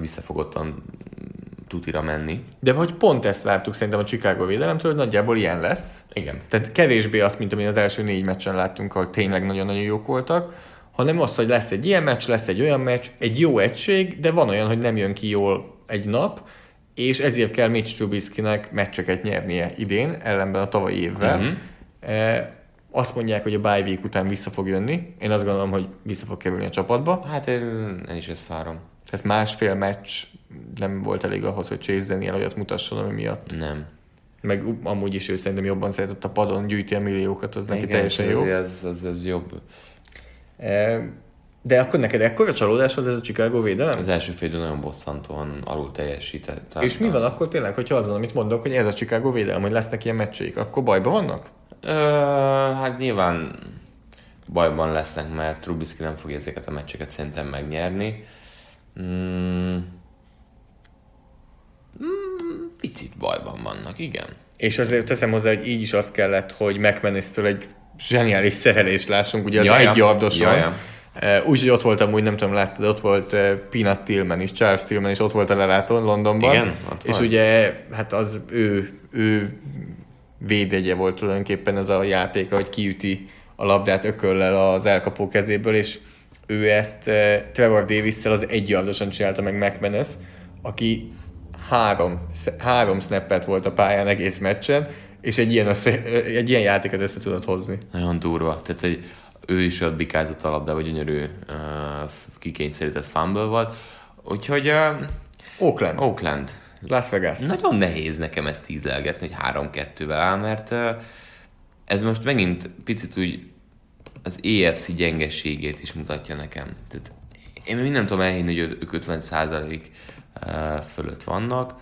visszafogottan tutira menni. de hogy pont ezt vártuk szerintem a Chicago védelemtől, hogy nagyjából ilyen lesz. Igen. Tehát kevésbé azt, mint ami az első négy meccsen láttunk, ahol tényleg nagyon-nagyon jók voltak, hanem azt, hogy lesz egy ilyen meccs, lesz egy olyan meccs, egy jó egység, de van olyan, hogy nem jön ki jól egy nap, és ezért kell Mitch Trubiskynek meccseket nyernie idén, ellenben a tavalyi évvel. E, azt mondják, hogy a bye week után vissza fog jönni. Én azt gondolom, hogy vissza fog kerülni a csapatba. Hát én, én is ezt várom. Tehát másfél meccs nem volt elég ahhoz, hogy Chase Daniel olyat mutasson, ami miatt. Nem. Meg amúgy is ő szerintem jobban szeretett a padon gyűjti a milliókat, az neki Igen, teljesen jó. Ez, ez, ez jobb. E, De akkor neked ekkora csalódás volt ez a Chicago védelem? Az első fél nagyon bosszantóan alul teljesített. És mi van akkor tényleg, hogyha az, amit mondok, hogy ez a Chicago védelem, hogy lesznek ilyen meccseik, akkor bajba vannak? Ö, hát nyilván bajban lesznek, mert Trubisky nem fogja ezeket a meccseket szerintem megnyerni. Mm, mm, picit bajban vannak, igen. És azért teszem hozzá, hogy így is az kellett, hogy McManus-től egy zseniális szerelést lássunk, ugye az Ja, egy yardoson. Ja, ja. Eh, Úgyhogy ott voltam, úgy nem tudom, láttad, ott volt eh, Peanut Tillman is, Charles Tillman is ott volt a lelátón Londonban. Igen, ott és van. ugye, hát az ő, ő védegye volt tulajdonképpen ez a játék, hogy kiüti a labdát ököllel az elkapó kezéből, és ő ezt eh, Trevor davis az egy yardosan csinálta meg McManus, aki három, három snappet volt a pályán egész meccsen, és egy ilyen, össze, egy ilyen játékot össze tudott hozni. Nagyon durva. Tehát, hogy ő is ott bikázott a labda, vagy gyönyörű uh, kikényszerített fumble volt. Úgyhogy uh, Oakland. Oakland. Las Vegas. Nagyon nehéz nekem ezt tízelgetni, hogy 3-2-vel áll, mert uh, ez most megint picit úgy az EFC gyengességét is mutatja nekem. Tehát én nem tudom elhinni, hogy ők 50 százalék fölött vannak.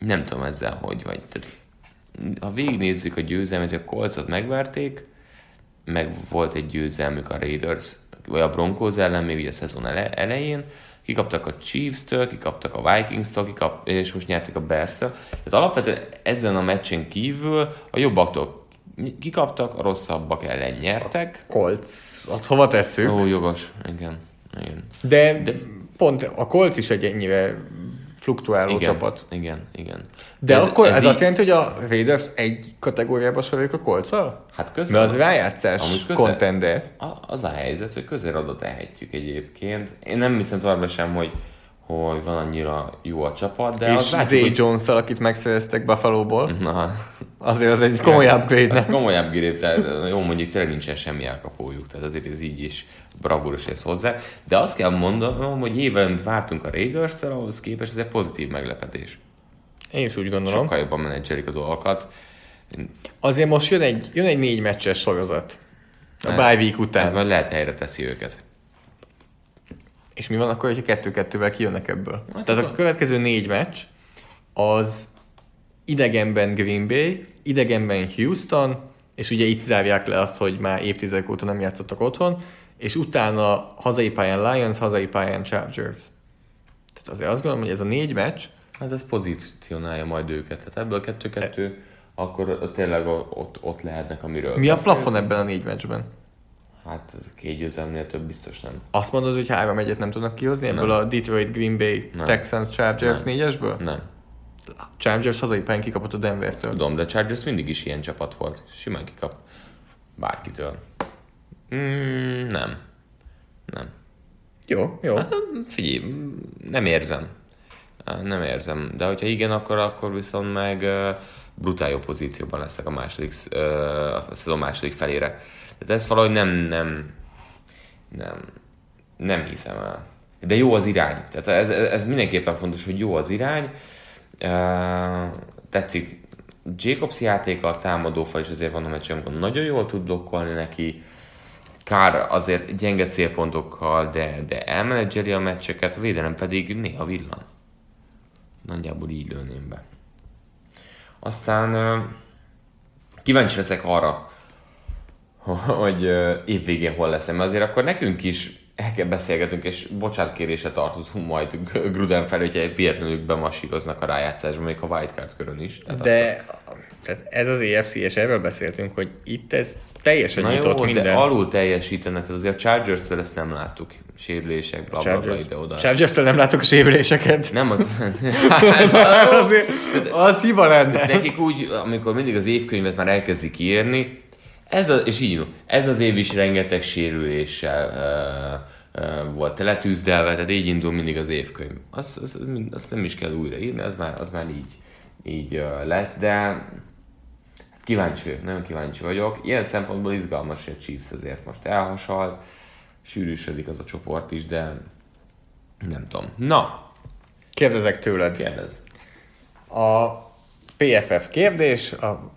Nem tudom ezzel hogy vagy. Tehát, ha végignézzük a győzelmet, a Colcot megverték, meg volt egy győzelmük a Raiders, vagy a Broncos ellen még ugye a szezon ele- elején, kikaptak a Chiefs-től, kikaptak a Vikings-től, kikap, és most nyertek a Bears-től. Tehát alapvetően ezen a meccsen kívül a jobbaktól kikaptak, a rosszabbak ellen nyertek. Colts. Ott hova tesszük? Ó, jogos, igen. igen. De, De pont a Colts is egy ennyire fluktuáló igen, csapat. Igen, igen. De ez, akkor ez, ez így- azt jelenti, hogy a Raiders egy kategóriába soroljuk a kolccal? Hát közel. Mert az rájátszás közel. contender. Az a helyzet, hogy közel oda tehetjük egyébként. Én nem hiszem továbbra sem, hogy, hogy van annyira jó a csapat, de és az Zay látjuk, hogy... jones akit megszereztek Buffalo-ból. Na, Azért az egy komoly upgrade, ez komolyabb grép, tehát jó, mondjuk tényleg nincsen semmi elkapójuk, tehát azért ez így is bravúros ez hozzá. De azt kell mondanom, hogy amit vártunk a Raiders-től, ahhoz képest ez egy pozitív meglepetés. Én is úgy gondolom. Sokkal jobban menedzselik a dolgokat. Azért most jön egy, jön egy négy meccses sorozat. A bye week után. Ez majd lehet helyre teszi őket. És mi van akkor, hogyha kettő-kettővel kijönnek ebből? Hát Tehát a következő négy meccs az idegenben Green Bay, idegenben Houston, és ugye itt zárják le azt, hogy már évtizedek óta nem játszottak otthon, és utána hazai pályán Lions, hazai pályán Chargers. Tehát azért azt gondolom, hogy ez a négy meccs, Hát ez pozícionálja majd őket. Tehát ebből kettő-kettő, akkor tényleg ott, ott lehetnek, amiről mi a plafon ebben a négy meccsben? Hát két győzelmnél több biztos nem. Azt mondod, hogy három egyet nem tudnak kihozni ebből Nem. a Detroit, Green Bay, Nem. Texans, Chargers Nem. négyesből? Nem. Chargers hazai pályán kikapott a Denvertől. Tudom, de Chargers mindig is ilyen csapat volt. Simán kikap bárkitől. Mm, nem. Nem. Jó, jó. Figyelj, mm, nem érzem. Nem érzem. De hogyha igen, akkor, akkor viszont meg brutál jó pozícióban lesznek a második, a szezon második felére. Tehát ez valahogy nem, nem, nem, nem hiszem el. De jó az irány. Tehát ez, ez mindenképpen fontos, hogy jó az irány. Tetszik Jacobs játéka, a támadófal is azért van a meccs, amikor nagyon jól tud blokkolni neki. Kár azért gyenge célpontokkal, de, de elmenedzseli a meccseket, a védelem pedig néha villan. Nagyjából így lőném be. Aztán kíváncsi leszek arra, hogy évvégén hol leszem, mert azért akkor nekünk is el kell beszélgetünk, és bocsánatkérésre tartozunk majd Gruden felé, hogyha véletlenül bemasíroznak a rájátszásban, még a wildcard körön is. Tehát De tehát ez az EFC, és erről beszéltünk, hogy itt ez teljesen Na nyitott jó, minden. de alul teljesítenek, tehát azért a Chargers-től ezt nem láttuk. Sérülések, bla bla bla Chargers, ide-oda. Chargers-től nem látok a sérüléseket. Nem, a... Azért, az hiba lenne. nekik úgy, amikor mindig az évkönyvet már elkezdik írni, ez a, és így, ez az év is rengeteg sérüléssel uh, uh, volt teletűzdelve, tehát így indul mindig az évkönyv. Azt, azt, azt, nem is kell újraírni, az már, az már így, így uh, lesz, de hát kíváncsi nagyon kíváncsi vagyok. Ilyen szempontból izgalmas, hogy a Chiefs azért most elhasal, sűrűsödik az a csoport is, de nem tudom. Na, Kérdezek tőled. kérdez. A PFF kérdés, a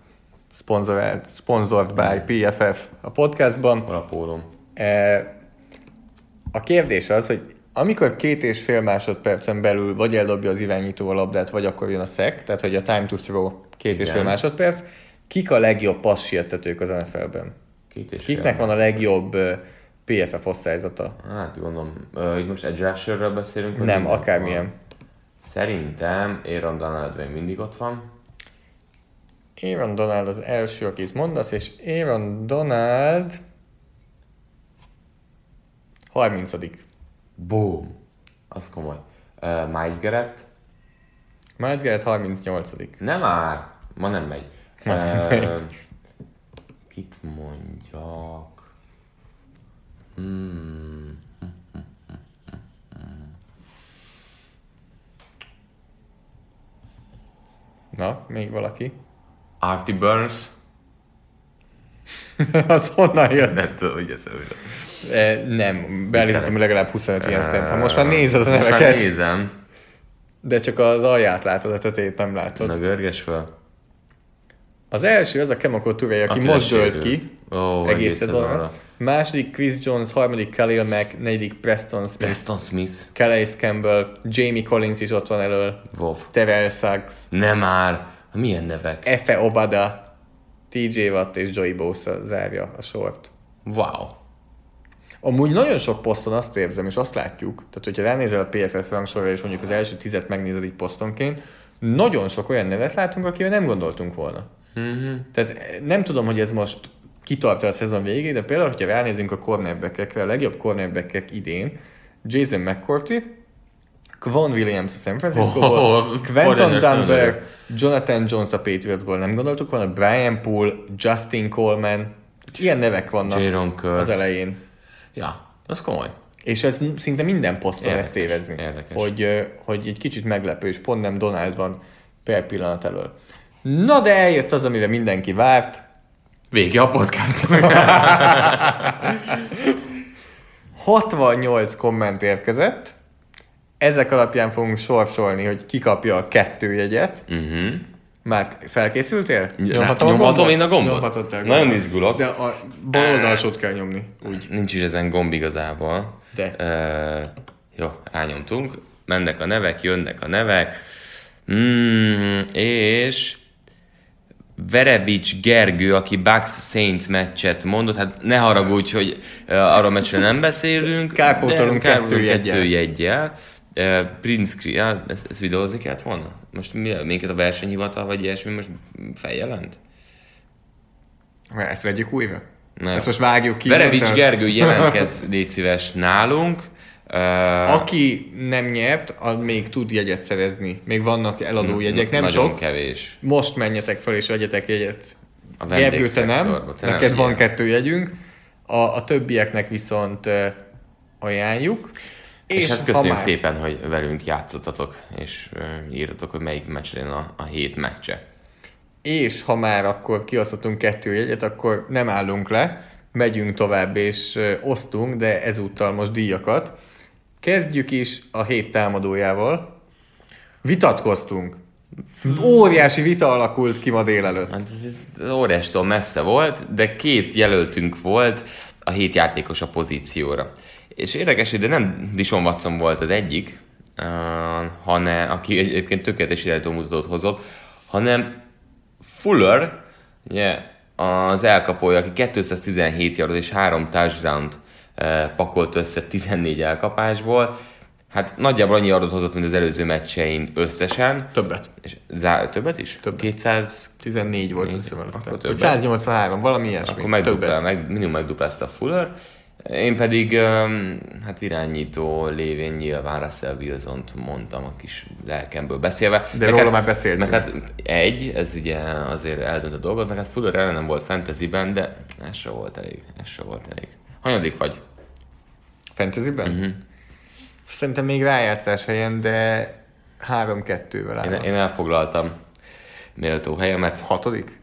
sponsored, sponsored by PFF a podcastban. A pólom? E, A kérdés az, hogy amikor két és fél másodpercen belül vagy eldobja az irányító a labdát, vagy akkor jön a szek, tehát hogy a time to throw két és fél Igen. másodperc, kik a legjobb passzsietetők az NFL-ben? Két és fél Kiknek van a legjobb PFF osztályzata? Hát gondolom, itt most egy rusherről beszélünk? Nem, akármilyen. van? Szerintem Aaron Donald még mindig ott van. Aaron Donald az első, akit mondasz, és Aaron Donald 30 Boom! Az komoly. Uh, Miles Garrett? Miles Garrett 38 Nem már! Ma nem megy. Uh, kit mondjak? Hmm. Na, még valaki? Artie Burns? az honnan jött? Nem tudom, hogy ő. E, nem, beállítottam legalább 25 ilyen szempont. Hát Most már nézed a Most már neveket, nézem. de csak az alját látod, a tetejét nem látod. Na görges fel. Az első az a Kemoko Touré, aki, Aki most dölt ki. Ó, egész szezonra. Második Chris Jones, harmadik Khalil Mack, negyedik Preston Smith, Preston Smith. Calais Campbell, Jamie Collins is ott van elől, Wow. Terrell Suggs, Nem már. Milyen nevek? Efe Obada, TJ Watt és Joey Bosa zárja a sort. Wow. Amúgy nagyon sok poszton azt érzem, és azt látjuk, tehát hogyha ránézel a PFF rangsorra, és mondjuk az első tizet megnézed így posztonként, nagyon sok olyan nevet látunk, akire nem gondoltunk volna. Mm-hmm. Tehát eh, nem tudom, hogy ez most kitart a szezon végéig, de például, hogyha ránézünk a cornerbackekre, a legjobb cornerbackek idén, Jason McCourty, Quan Williams a San Francisco-ból, Oh, oh, Quentin Dunbar, Jonathan Jones a Patriotsból, nem gondoltuk volna, Brian Poole, Justin Coleman, ilyen nevek vannak az elején. Ja, az komoly. És ez szinte minden poszton Érdekes, lesz érezni. érdekes. Hogy, hogy egy kicsit meglepő, és pont nem Donald van per pillanat elől. Na de eljött az, amire mindenki várt. Vége a podcastnak. 68 komment érkezett. Ezek alapján fogunk sorsolni, hogy ki kapja a kettő jegyet. uh-huh. Már felkészültél? Nyomhatom, nyomhatom én a gombot? Nyomhatod te a Nagyon gombot. izgulok. De a bal oldalsót kell nyomni. Úgy. Nincs is ezen gomb igazából. De. Uh, jó, rányomtunk. Mennek a nevek, jönnek a nevek. Mm, és Verebics Gergő, aki Bucks Saints meccset mondott, hát ne haragudj, hogy arra meccsről nem beszélünk. Kárpótolunk kettő kettő jeggyel. Uh, Prince Cre- ja, ezt, ezt videózni kellett volna? Most mi, minket a versenyhivatal, vagy ilyesmi most feljelent? Mert Ezt vegyük újra? Nem. Ezt most vágjuk ki. Verebics innen? Gergő jelentkezz, légy szíves, nálunk. Uh, Aki nem nyert, az még tud jegyet szerezni. Még vannak eladó jegyek, nem nagyon sok. kevés. Most menjetek fel és vegyetek jegyet. A Gergő, te nem. Te nem Neked van vegyél. kettő jegyünk. A, a többieknek viszont ajánljuk. És, és hát köszönjük már- szépen, hogy velünk játszottatok, és írtatok, hogy melyik meccs legyen a, a hét meccse. És ha már akkor kiosztottunk kettő jegyet, akkor nem állunk le, megyünk tovább és osztunk, de ezúttal most díjakat. Kezdjük is a hét támadójával. Vitatkoztunk. Óriási vita alakult ki ma délelőtt. Hát ez, ez óriástól messze volt, de két jelöltünk volt a hét játékos a pozícióra. És érdekes, de nem Dishon Watson volt az egyik, uh, hanem, aki egyébként tökéletes irányítómutatót hozott, hanem Fuller, ugye, az elkapója, aki 217 yardot és 3 touchdown uh, pakolt össze 14 elkapásból, hát nagyjából annyi yardot hozott, mint az előző meccsein összesen. Többet. És zá- többet is? Többet. 200 14 volt az hiszem Akkor többet. 183, valami ilyesmi. akkor megduplál, Többet. meg, minimum megduplázta a Fuller. Én pedig hát irányító lévén nyilván Russell wilson mondtam a kis lelkemből beszélve. De Meg róla hát, már beszéltünk. Meg hát egy, ez ugye azért eldönt a dolgot, meg hát Fuller ellenem volt fantasyben, de ez se volt elég, ez se volt elég. Hanyadik vagy? Fantasyben? Uh-huh. Szerintem még rájátszás helyen, de 3-2-vel Én, áll. én elfoglaltam méltó helyemet. Hatodik?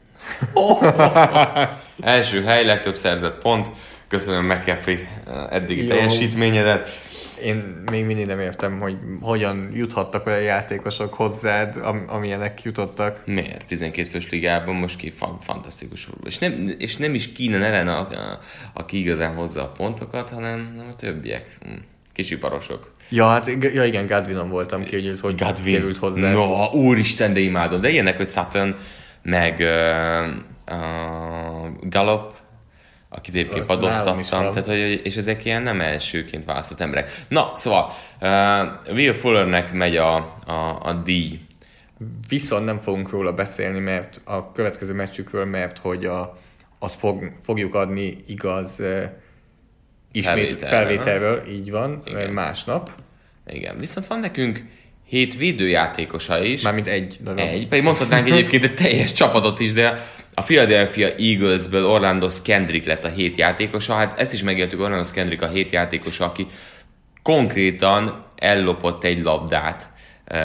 Első hely, legtöbb szerzett pont. Köszönöm McCaffrey eddigi Jó. teljesítményedet. Én még mindig nem értem, hogy hogyan juthattak olyan játékosok hozzád, am- amilyenek jutottak. Miért? 12 fős ligában most ki fan, fantasztikus. És nem, és nem is Keenan ellen, a, a, aki igazán hozza a pontokat, hanem, hanem a többiek. Hm, Kicsi parosok. Ja, hát ja igen, Gadvinon voltam ki, hogy hogy Godwin. került hozzá. No, úristen, de imádom. De ilyenek, hogy Sutton, meg uh, uh, Gallup, akit egyébként van. tehát, hogy, és ezek ilyen nem elsőként választott emberek. Na, szóval uh, Will Fullernek megy a, a, a díj. Viszont nem fogunk róla beszélni, mert a következő meccsükről, mert hogy a, azt fog, fogjuk adni igaz uh, ismét Felvételre, felvételről, így van. Igen. másnap. Igen, viszont van nekünk hét védőjátékosa is. Mármint egy darab. Egy, pedig mondhatnánk egyébként egy teljes csapatot is, de a Philadelphia Eaglesből Orlando Skendrick lett a hét játékosa. Hát ezt is megéltük, Orlando Skendrick a hét játékosa, aki konkrétan ellopott egy labdát uh,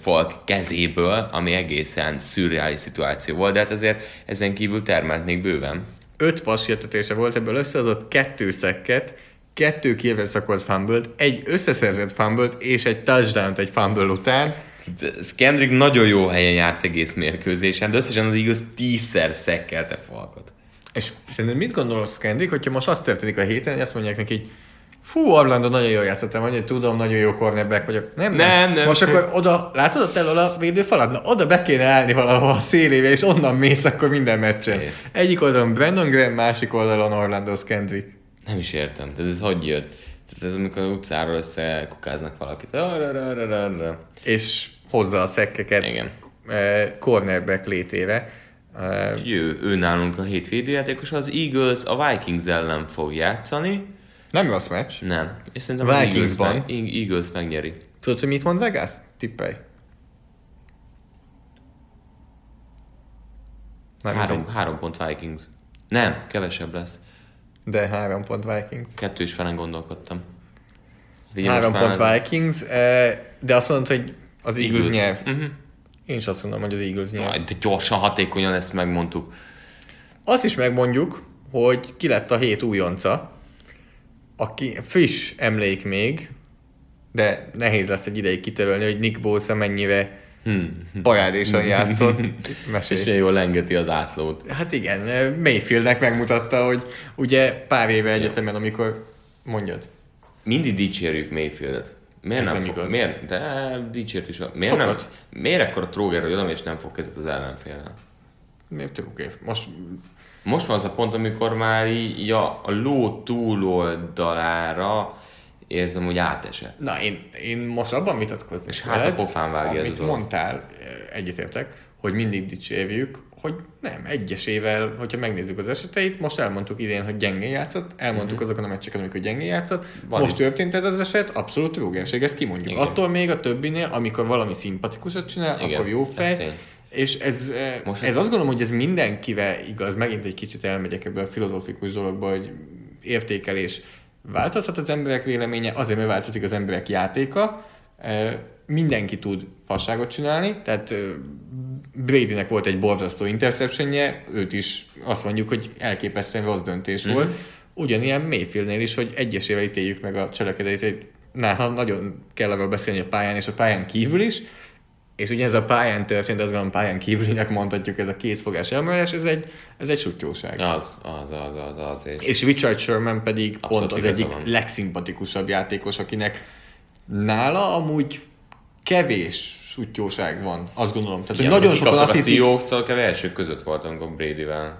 Falk kezéből, ami egészen szürreális szituáció volt, de hát azért ezen kívül termelt még bőven. Öt passértetése volt, ebből összehozott kettő szekket, kettő kieverszakolt fumble egy összeszerzett fumble és egy touchdown egy fumble után. Skendrick nagyon jó helyen járt egész mérkőzésen, de összesen az igaz tízszer szekkelte Falkot. És szerintem mit gondolsz, Kendrick, hogyha most az történik a héten, hogy azt mondják neki, hogy fú, Orlando nagyon jól játszottam, vagy tudom, nagyon jó cornerback vagyok. Nem, Nem, nem. Most akkor oda, látod ott elől a védőfalat? Na, oda be kéne állni valahol a szélébe, és onnan mész akkor minden meccsen. Mész. Egyik oldalon Brandon Graham, másik oldalon Orlando Kendrick. Nem is értem. Tehát ez hogy jött? Tehát ez amikor az utcáról összekukáznak valakit. Arra, arra, arra, arra. És hozza a szekkeket Igen. eh, cornerback létére. Eh, Ő, ő nálunk a hét védőjátékos, az Eagles a Vikings ellen fog játszani. nem rossz meccs. Nem. És szerintem az Eagles, Vikingsban. meg, Eagles megnyeri. Tudod, hogy mit mond Vegas? Tippelj. Három, három pont Vikings. Nem, kevesebb lesz. De három pont Vikings. Kettő is felen gondolkodtam. Figyelj, Három pont már- Vikings, eh, de azt mondod, hogy az Eagles, Eagles. nyer. Mhm. Én is azt mondom, hogy az Eagles nyer. Majd gyorsan, hatékonyan ezt megmondtuk. Azt is megmondjuk, hogy ki lett a hét újonca, aki friss emlék még, de nehéz lesz egy ideig kitörölni, hogy Nick Bosa mennyire Hmm. parádésan játszott. És Mesélj. milyen jól lengeti az ászlót. Hát igen, Mayfieldnek megmutatta, hogy ugye pár éve egyetemen, amikor mondjad. Mindig dicsérjük Mayfieldet. Miért Ez nem, nem fog, miért, de dicsért is. Miért nem, Sokat. miért ekkor a tróger, hogy oda és nem fog kezet az ellenfélel? Miért oké. Most Most van az a pont, amikor már így, a, a ló túloldalára érzem, hogy átesett. Na, én, én most abban vitatkoznék És hát a pofán vágja amit mondtál, eh, egyetértek, hogy mindig dicsérjük, hogy nem, egyesével, hogyha megnézzük az eseteit, most elmondtuk idén, hogy gyengén játszott, elmondtuk azokon a meccseken, amikor gyengén játszott. Van most itt. történt ez az eset, abszolút rúgenség, ezt kimondjuk. Igen. Attól még a többinél, amikor valami szimpatikusat csinál, Igen, akkor jó fej, és ez, eh, Most ez ez- azt gondolom, hogy ez mindenkivel igaz, megint egy kicsit elmegyek ebből a filozófikus dologba, hogy értékelés változhat az emberek véleménye, azért, mert változik az emberek játéka, Eh, mindenki tud fasságot csinálni, tehát eh, Bradynek volt egy borzasztó interceptionje, őt is azt mondjuk, hogy elképesztően rossz döntés mm. volt. Ugyanilyen Mayfieldnél is, hogy egyesével ítéljük meg a cselekedetét, nála nagyon kell arról beszélni a pályán és a pályán kívül is, és ugye ez a pályán történt, azt gondolom pályán kívülinek mondhatjuk, ez a kézfogás elmondás, ez egy, ez egy sutyóság. Az, az, az, az, az. És, És Richard Sherman pedig Abszolút pont az egyik van. legszimpatikusabb játékos, akinek nála amúgy kevés sutyóság van, azt gondolom. Tehát, hogy nagyon sokan azt a hiszik, Seahawks-tól kb. elsők között volt, amikor Brady-vel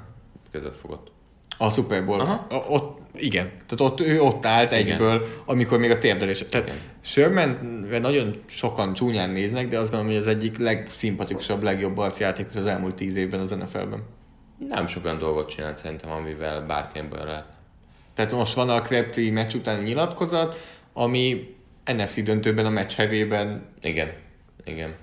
kezet fogott. a Super Bowl, Aha. a, ott, igen, tehát ott, ő ott állt Igen. egyből, amikor még a térdelés. Tehát Shermanre nagyon sokan csúnyán néznek, de azt gondolom, hogy az egyik legszimpatikusabb, legjobb arcjátékos az elmúlt tíz évben az NFL-ben. Nem sok olyan dolgot csinált szerintem, amivel bárki ebből lehet. Tehát most van a Crabtree meccs utáni nyilatkozat, ami NFC döntőben a meccs hevében Igen, igen.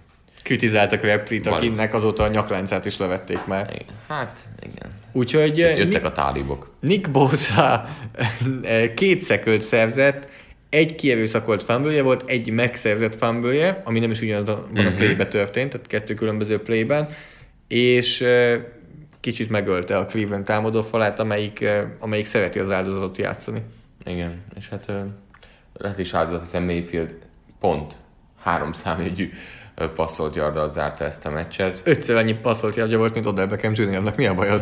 kritizáltak Van. akinek azóta a nyakláncát is levették már. igen. Hát, igen. Úgyhogy eh, Jöttek a tálibok. Nick Bosa eh, két szekölt szerzett, egy kierőszakolt fumble volt, egy megszerzett fumble ami nem is ugyanazon a Mhm. playbe történt, tehát kettő különböző playben, és eh, kicsit megölte a Cleveland támadó falát, amelyik, amelyik szereti az áldozatot játszani. Igen, és hát lehet is áldozat, hiszen Mayfield pont három számjegyű passzolt yarddal zárta ezt a meccset. Ötször annyi passzolt járgya volt, mint Odell Beckham Jr.-nak. Mi a bajod?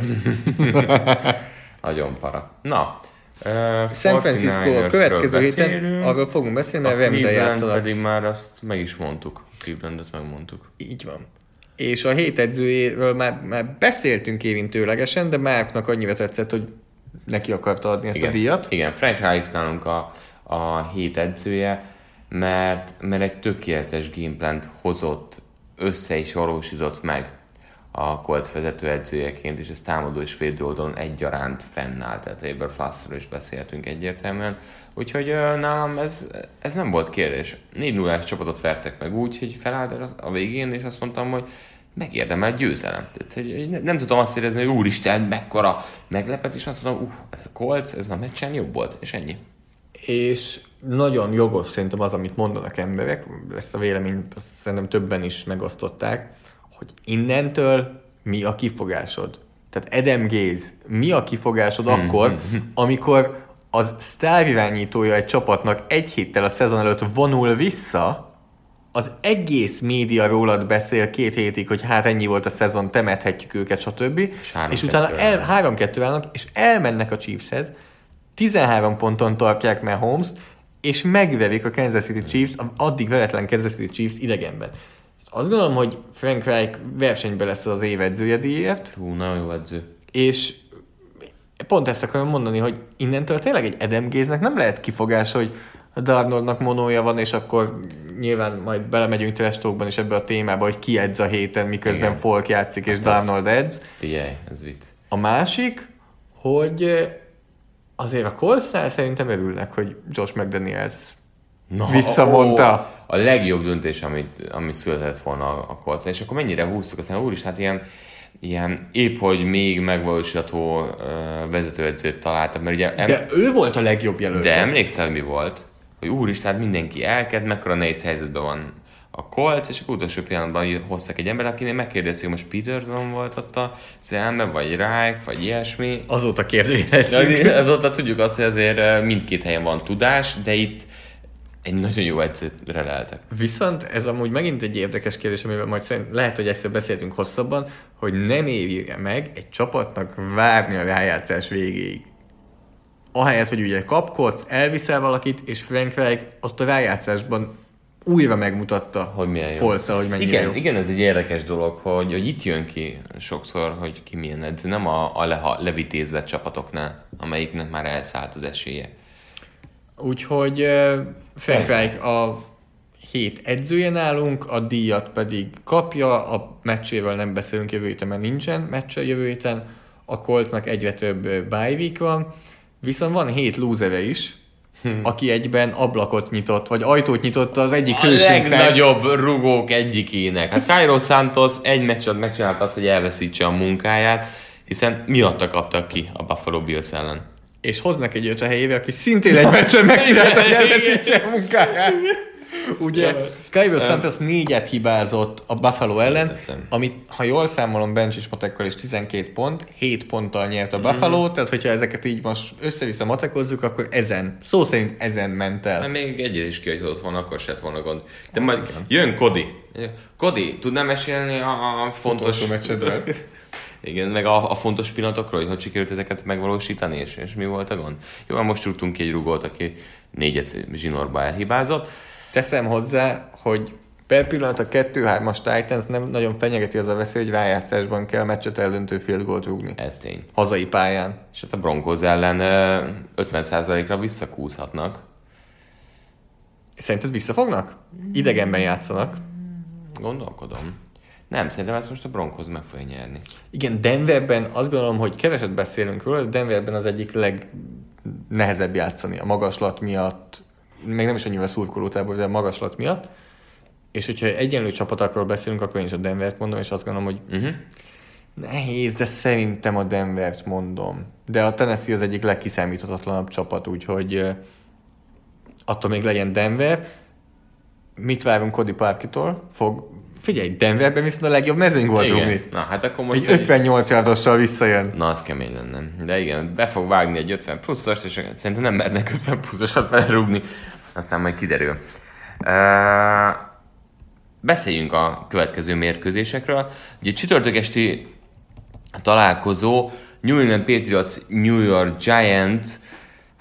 Nagyon para. Na, ö, San Francisco a 49ersről következő héten arról fogunk beszélni, mert Remzel játszanak. pedig már azt meg is mondtuk. Clevelandet megmondtuk. Így van. És a hét edzőjéről már, már beszéltünk érintőlegesen, de Márknak annyira tetszett, hogy neki akarta adni ezt a díjat. Igen, Frank Reich nálunk a, a hét edzője, mert, mert egy tökéletes gameplant hozott, össze is valósított meg a Colts vezető edzőjeként, és ez támadó és védő oldalon egyaránt fennáll, tehát Eber Flassról is beszéltünk egyértelműen. Úgyhogy nálam ez, ez nem volt kérdés. 4 0 csapatot vertek meg úgy, hogy felállt a végén, és azt mondtam, hogy megérdemel győzelem. Tehát, hogy hogy ne- nem tudom azt érezni, hogy úristen, mekkora meglepetés, azt mondom, uh, ez a Colts, ez a meccsen jobb volt, és ennyi. És nagyon jogos szerintem az, amit mondanak emberek, ezt a véleményt azt szerintem többen is megosztották, hogy innentől mi a kifogásod? Tehát Adam Gaze, mi a kifogásod akkor, amikor az sztárirányítója egy csapatnak egy héttel a szezon előtt vonul vissza, az egész média rólad beszél két hétig, hogy hát ennyi volt a szezon, temethetjük őket, stb. És, és utána el, állnak. 3-2 állnak, és elmennek a Chiefshez, 13 ponton tartják Mahomes, és megverik a Kansas City Chiefs, addig veretlen Kansas City Chiefs idegenben. Azt gondolom, hogy Frank Reich versenyben lesz az év edzője díjért, Hú, nagyon jó edző. és pont ezt akarom mondani, hogy innentől tényleg egy Adam nem lehet kifogás, hogy a Darnoldnak monója van, és akkor nyilván majd belemegyünk testókban is ebbe a témába, hogy ki edz a héten, miközben Igen. Folk játszik, és Hát Darnold edz. Figyelj, ez vicc. A másik, hogy azért a Coltsnál szerintem örülnek, hogy Josh McDaniels Na, Visszamondta. Ó, a legjobb döntés, amit, amit született volna a, Colts. És akkor mennyire húztuk, aztán úr hát ilyen, ilyen épp, hogy még megvalósítható uh, vezetőedzőt találtak, mert ugye... Em- De ő volt a legjobb jelölt. de emlékszel, mi volt? Hogy úristen, hát mindenki elked, mekkora nehéz helyzetben van a Colts, és akkor utolsó pillanatban hoztak egy ember, akinél megkérdezték, hogy most Peterson volt ott a elme, vagy Reich, vagy ilyesmi. Azóta kérdőjelezzük. Azóta tudjuk azt, hogy azért mindkét helyen van tudás, de itt egy nagyon jó edzőre leltek. Viszont ez amúgy megint egy érdekes kérdés, amivel majd szerint lehet, hogy egyszer beszéltünk hosszabban, hogy nem éri meg egy csapatnak várni a rájátszás végéig. Ahelyett, hogy ugye kapkodsz, elviszel valakit, és Frank Reich ott a rájátszásban újra megmutatta Hogy milyen. Folszal, hogy mennyire igen, jó. igen, ez egy érdekes dolog, hogy, hogy itt jön ki sokszor, hogy ki milyen edző, nem a, a leha, levitézett csapatoknál, amelyiknek már elszállt az esélye. Úgyhogy uh, Frank Reich a hét edzője nálunk, a díjat pedig kapja, a meccsével nem beszélünk jövő héten, mert nincsen meccse jövő héten, a Coltsnak egyre több bye week van, viszont van hét losere is, aki egyben ablakot nyitott, vagy ajtót nyitott az egyik A hősünknek. legnagyobb rugók egyikének. Hát Cairo Santos egy meccset megcsinálta azt, hogy elveszítse a munkáját, hiszen miatta kaptak ki a Buffalo Bills ellen. És hoznak egy öt a helyébe, aki szintén egy meccsen megcsinálta, hogy elveszítse a munkáját. Ugye, Kyle Santos négyet hibázott a Buffalo ellen, amit, ha jól számolom, bench és matekkal is 12 pont, 7 ponttal nyert a Buffalo, tehát hogyha ezeket így most össze-vissza matekozzuk, akkor ezen, szó szerint ezen ment el. Hát még egyre is kihagyhatott volna, akkor se volna gond. De majd jön Cody. Cody, tudnál mesélni a, a fontos... Meccsedről. Igen, meg a, a fontos pillanatokról, hogy hogy sikerült ezeket megvalósítani, és, és mi volt a gond. Jó, hát most rúgtunk ki egy rugót, aki négyet zsinórba elhibázott. Teszem hozzá, hogy per pillanat a 2-3-as Titans nem nagyon fenyegeti az a veszély, hogy rájátszásban kell meccset eldöntő field gólt rúgni. Ez tény. Hazai pályán. És hát a Broncos ellen ö, 50%-ra visszakúzhatnak. Szerinted visszafognak? Idegenben játszanak. Gondolkodom. Nem, szerintem ezt most a Broncos meg fogja nyerni. Igen, Denverben azt gondolom, hogy keveset beszélünk róla, de Denverben az egyik legnehezebb játszani a magaslat miatt, még nem is annyira szurkolótából, de a magaslat miatt. És hogyha egyenlő csapatokról beszélünk, akkor én is a Denvert mondom, és azt gondolom, hogy Uh-huh. nehéz, de szerintem a Denvert mondom. De a Tennessee az egyik legkiszámíthatatlanabb csapat, úgyhogy attól még legyen Denver. Mit várunk Cody Parkitól? Fog... Figyelj, Denverben viszont a legjobb mezőny volt rúgni. Na, hát akkor most... Egy 58 yardossal visszajön. Na, az kemény lenne. De igen, be fog vágni egy 50 pluszos, és szerintem nem mernek 50 pluszosat belerúgni. Aztán majd kiderül. Uh, beszéljünk a következő mérkőzésekről. Ugye csütörtök esti találkozó New England Patriots New York Giants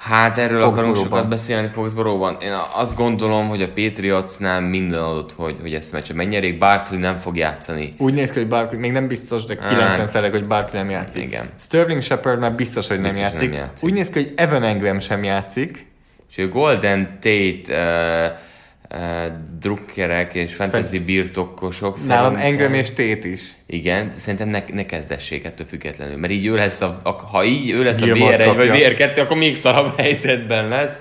Hát erről akarunk sokat beszélni Foxboróban. Én azt gondolom, hogy a Patriotsnál minden adott, hogy, hogy ezt meccset megnyerik. Barkley nem fog játszani. Úgy néz ki, hogy Barkley, még nem biztos, de 90 szereg, hogy Barkley nem játszik. Igen. Sterling Shepard már biztos, hogy nem, Biztos, hogy játszik. nem játszik. Úgy néz ki, hogy Evan Engram sem játszik. És Golden Tate uh, drukkerek és fantasy birtokosok Nálam Engram és Tét is. Igen, szerintem ne, ne kezdessék ettől függetlenül, mert így ő lesz a, a ha így ő lesz a Gilmore VR1 vagy kapja. VR2, akkor még szarabb helyzetben lesz.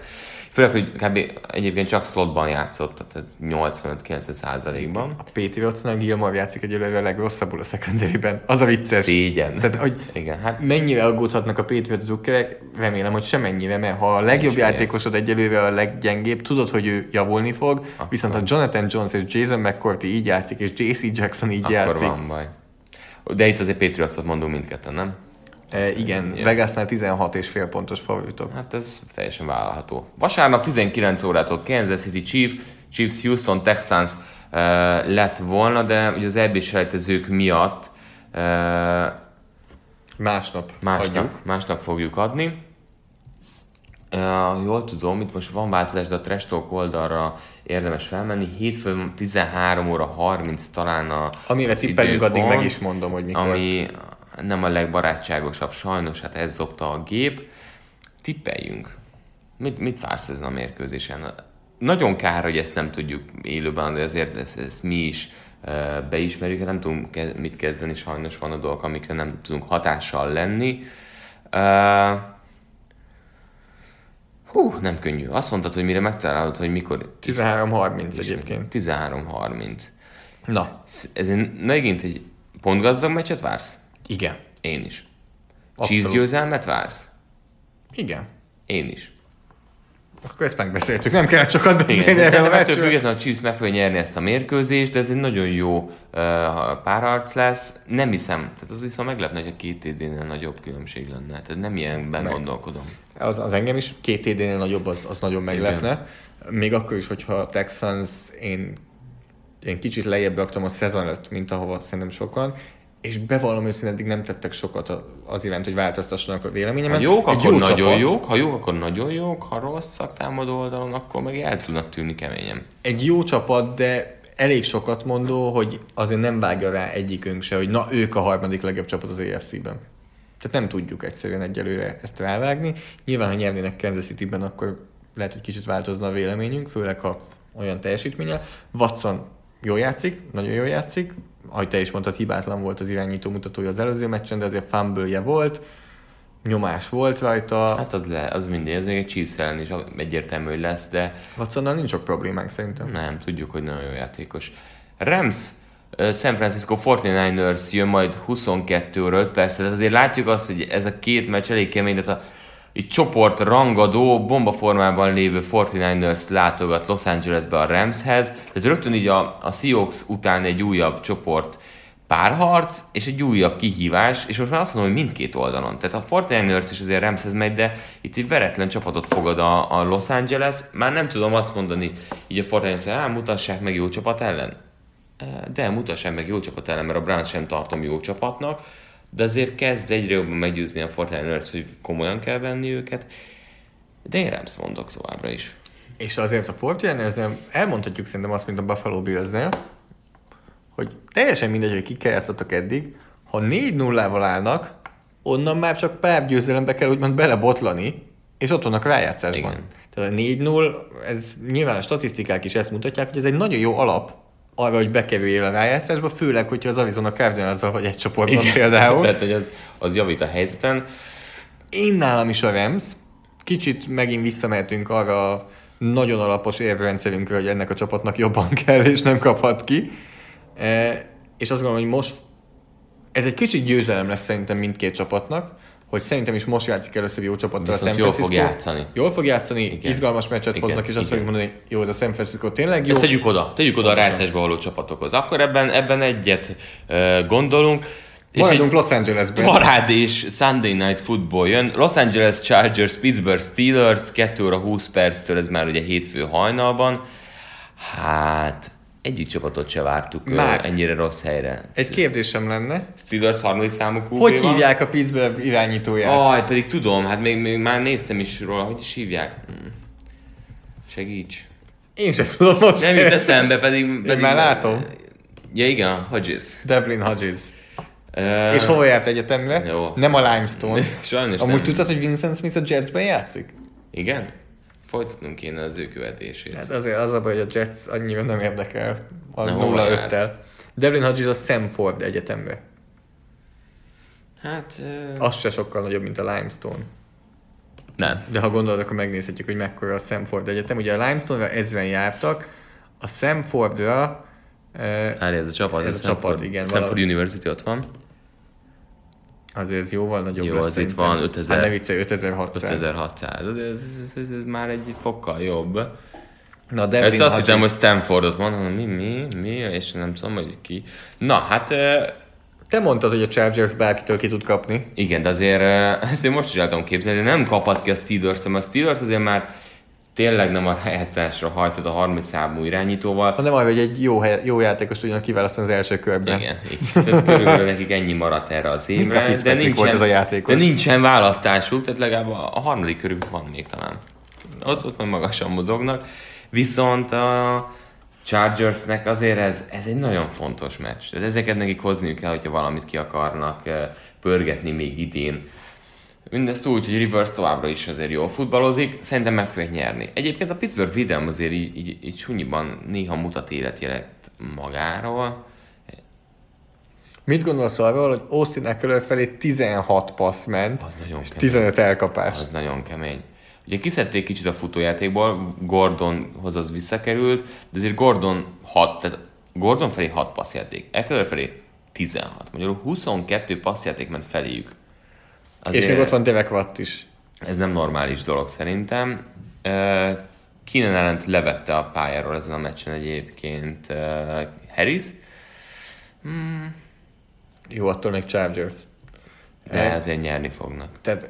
Főleg, hogy kb. egyébként csak slotban játszott, tehát 85-90 százalékban. A Patriotsnál Gilmore játszik egyelőre a legrosszabbul a secondary-ben. Az a vicces. Szégyen. Tehát, hogy Igen, hát mennyire aggódhatnak a Patriots drukkerek, remélem, hogy semennyire, mert ha a legjobb Nincs játékosod egyelőre a leggyengébb, tudod, hogy ő javulni fog, viszont ha Jonathan Jones és Jason McCourty így játszik, és JC Jackson így akkor játszik. van baj. De itt azért Patriotsot mondunk mindketten, nem? E, igen, Igen. Vegasnál 16 és fél pontos favoritok. Hát ez teljesen vállalható. Vasárnap 19 órától Kansas City Chief, Chiefs Houston Texans uh, lett volna, de ugye az eb selejtezők miatt uh, Másnap, másnap, hagyjuk. másnap fogjuk adni. Uh, jól tudom, itt most van változás, de a Trash Talk oldalra érdemes felmenni. Hétfőn 13 óra 30 talán a Amire tippelünk, addig meg is mondom, hogy mikor. Ami nem a legbarátságosabb, sajnos, hát ez dobta a gép. Tippeljünk. Mit, mit vársz ezen a mérkőzésen? Nagyon kár, hogy ezt nem tudjuk élőben, de azért ezt, ezt mi is beismerjük, nem tudunk mit kezdeni, sajnos van a dolgok, amikre nem tudunk hatással lenni. Hú, nem könnyű. Azt mondtad, hogy mire megtalálod, hogy mikor... 13-30 egyébként. 13-30. Na, Ez megint egy pontgazdag meccset vársz? Igen. Én is. Abszolút. Chiefs győzelmet vársz? Igen. Én is. Akkor ezt megbeszéltük, nem kellett sokat Igen, beszélni erről a meccsről. függetlenül a Chiefs meg fogja nyerni ezt a mérkőzést, de ez egy nagyon jó uh, párharc lesz. Nem hiszem, tehát az viszont meglepne, hogy a két TD-nél nagyobb különbség lenne. Tehát nem ilyenben Meg. gondolkodom. Az, az engem is két TD-nél nagyobb, az, az nagyon meglepne. Még akkor is, hogyha a texans én, én kicsit lejjebb raktam a szezon előtt, mint ahova szerintem sokan, és bevallom őszintén, eddig nem tettek sokat az iránt, hogy változtassanak a véleményemen. Ha jók, Egy akkor jó nagyon csapat, jók, ha jók, akkor nagyon jók, ha rosszak támadó oldalon, akkor meg el tudnak tűnni keményen. Egy jó csapat, de elég sokat mondó, hogy azért nem vágja rá egyikünk se, hogy na ők a harmadik legjobb csapat az AFC-ben. Tehát nem tudjuk egyszerűen egyelőre ezt rávágni. Nyilván, ha nyernének Kansas City-ben, akkor lehet, hogy kicsit változna a véleményünk, főleg ha olyan teljesítménnyel. Watson jól játszik, nagyon jól játszik. Ahogy te is mondtad, hibátlan volt az irányító mutatója az előző meccsen, de azért fumble volt, nyomás volt rajta. Hát az, le, az mindegy, ez még egy Chiefs ellen is egyértelmű, hogy lesz, de Watsonnal nincs sok problémánk szerintem. nem, tudjuk, hogy nagyon jó játékos. Rams, San Francisco 49ers jön majd 22 óra 5 percre, tehát azért látjuk azt, hogy ez a két meccs elég kemény, tehát a egy csoport rangadó, bombaformában lévő 49ers látogat Los Angelesbe a Ramshez, tehát rögtön így a, a Seahawks után egy újabb csoport párharc, és egy újabb kihívás, és most már azt mondom, hogy mindkét oldalon. Tehát a 49ers is azért Ramshez megy, de itt egy veretlen csapatot fogad a, a Los Angeles. Már nem tudom azt mondani, így a 49ers, hogy mutassák meg jó csapat ellen. De mutassák meg jó csapat ellen, mert a Browns sem tartom jó csapatnak, de azért kezd egyre jobban meggyőzni a 49ers, hogy komolyan kell venni őket. De én Rams mondok továbbra is. És azért a 49 elmondhatjuk szerintem azt, mint a Buffalo Bills-nél, hogy teljesen mindegy, hogy kikkel játszottak eddig, ha 4-0-val állnak, onnan már csak pár győzelembe kell úgymond belebotlani, és ott vannak rájátszásban. Igen. Tehát a 4-0, ez nyilván a statisztikák is ezt mutatják, hogy ez egy nagyon jó alap arra, hogy bekerüljél a rájátszásba, főleg, hogyha az Arizona cardinals vagy egy csoportban például. Tehát, hogy az, az javít a helyzeten. Én nálam is a Rams. Kicsit megint visszamehetünk arra a nagyon alapos érvrendszerünkre, hogy ennek a csapatnak jobban kell, és nem kaphat ki. E, és azt gondolom, hogy most ez egy kicsit győzelem lesz szerintem mindkét csapatnak, hogy szerintem is most játszik először jó csapattal a Viszont San jól Francisco. fog játszani. Jól fog játszani, Igen. izgalmas meccset Igen, hoznak, és azt fogjuk mondani, hogy jó, ez a San Francisco tényleg jó. Ezt tegyük oda, tegyük oda a rájátszásba való csapatokhoz. Akkor ebben, ebben egyet uh, gondolunk. És Maradunk Los Angelesben. parádés Sunday Night Football jön. Los Angeles Chargers, Pittsburgh Steelers, 2 óra 20 perctől, ez már ugye hétfő hajnalban. Hát, egyik csapatot se vártuk Már. ennyire rossz helyre. Egy kérdésem lenne, Steelers harmadik számú QB hogy van. hívják a Pittsburgh irányítóját? Aj, pedig tudom, hát még, még már néztem is róla, hogy is hívják. Hm. Segíts. Én sem tudom most. Nem jut eszembe, pedig... pedig már látom. Ja igen, Hodges. Devlin Hodges. Uh, És hova járt egyetemre? Jó. Nem a Limestone. Sajnos Amúgy nem. tudtad, hogy Vincent Smith a Jetsben játszik? Igen? Folytatnunk kéne az ő követését. Hát azért az a baj, hogy a Jets annyira nem érdekel a Na, hova 0-5-tel. Devlin Hodges a Samford egyetemre. Hát... Uh, Az se sokkal nagyobb, mint a Limestone. nem. De ha gondolod, akkor megnézhetjük, hogy mekkora a Samford egyetem. Ugye a Limestone-ra ezren jártak, a Samfordra eh, Hát ez a csapat. Ez a csapat, igen, Stanford valahogy. University ott van. Azért ez jóval nagyobb Jó, lesz az itt van, 5000. Hát ne viccelj, 5600. 5600. Ez, ez, ez, ez, már egy fokkal jobb. Na, Devlin Ezt azt hittem, hogy Stanfordot mondom, mi, mi, mi, és nem tudom, hogy ki. Na, hát Te mondtad, hogy a Chargers bárkitől ki tud kapni. igen, de azért ezt én most is el tudom képzelni, de nem kaphat ki a Steelers, a Steelers azért már tényleg nem a rájátszásra hajtott a 30 számú irányítóval. Ha nem arra, hogy egy jó, hely, jó játékos tudjanak kiválasztani az első körben. Igen, így. Tehát körülbelül nekik ennyi maradt erre az évre, de nincsen, volt ez a játékos. de nincsen választásuk, tehát legalább a, a harmadik körük van még talán. Ott, ott majd magasan mozognak. Viszont a Chargersnek azért ez, ez egy nagyon fontos meccs. Tehát ezeket nekik hozniuk kell, hogyha valamit ki akarnak eh, pörgetni még idén. Mindezt úgy, hogy Rivers továbbra is azért jól futballozik, szerintem meg fogják nyerni. Egyébként a Pittsburgh védelem azért így, így, így sunyiban néha mutat életjelet magáról. Mit gondolsz arról, hogy Austin Eckler felé 16 passz ment, Az nagyon és kemény. 15 elkapás? Az nagyon kemény. Ugye kiszedték kicsit a futójátékból, Gordonhoz az visszakerült, de azért Gordon 6, tehát Gordon felé 6 passzjáték, Eckler felé 16. Magyarul 22 passzjáték ment feléjük. És még ott van Derek Watt is. Ez nem normális dolog szerintem. Keenan ellent levette a pályáról ezen a meccsen egyébként Harris, Jó, attól még Chargers. de ezért nyerni fognak. Tehát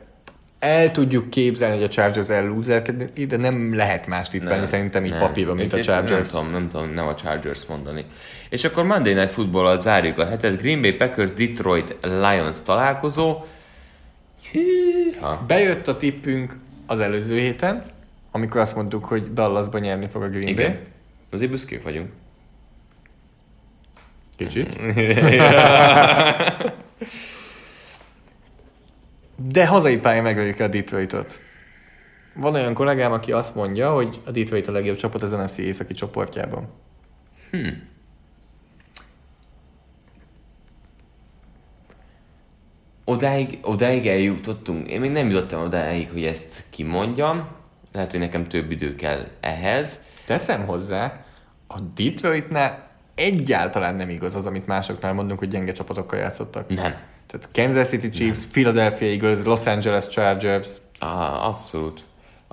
el tudjuk képzelni, hogy a Chargers ellúzerkedik, de nem lehet más tippelni szerintem így papíron, mint a Én- Nem Chargers. tudom, nem tudom, nem a Chargers mondani. És akkor Monday Night Football-al zárjuk a hetet. Green Bay Packers Detroit Lions találkozó. Hűha. Bejött a tippünk az előző héten, amikor azt mondtuk, hogy Dallasban nyerni fog a Green Igen. Bay. Azért büszkék vagyunk. Kicsit. De hazai pályán megöljük a Detroitot. Van olyan kollégám, aki azt mondja, hogy a Detroit a legjobb csapat az NFC északi csoportjában. Odáig, odáig eljutottunk. Én még nem jutottam odáig, hogy ezt kimondjam. Lehet, hogy nekem több idő kell ehhez. Teszem hozzá, a Detroitnál egyáltalán nem igaz az, amit másoknál mondunk, hogy gyenge csapatokkal játszottak. Nem. Tehát Kansas City Chiefs, Philadelphia Eagles, Los Angeles Chargers, Ah, abszolút.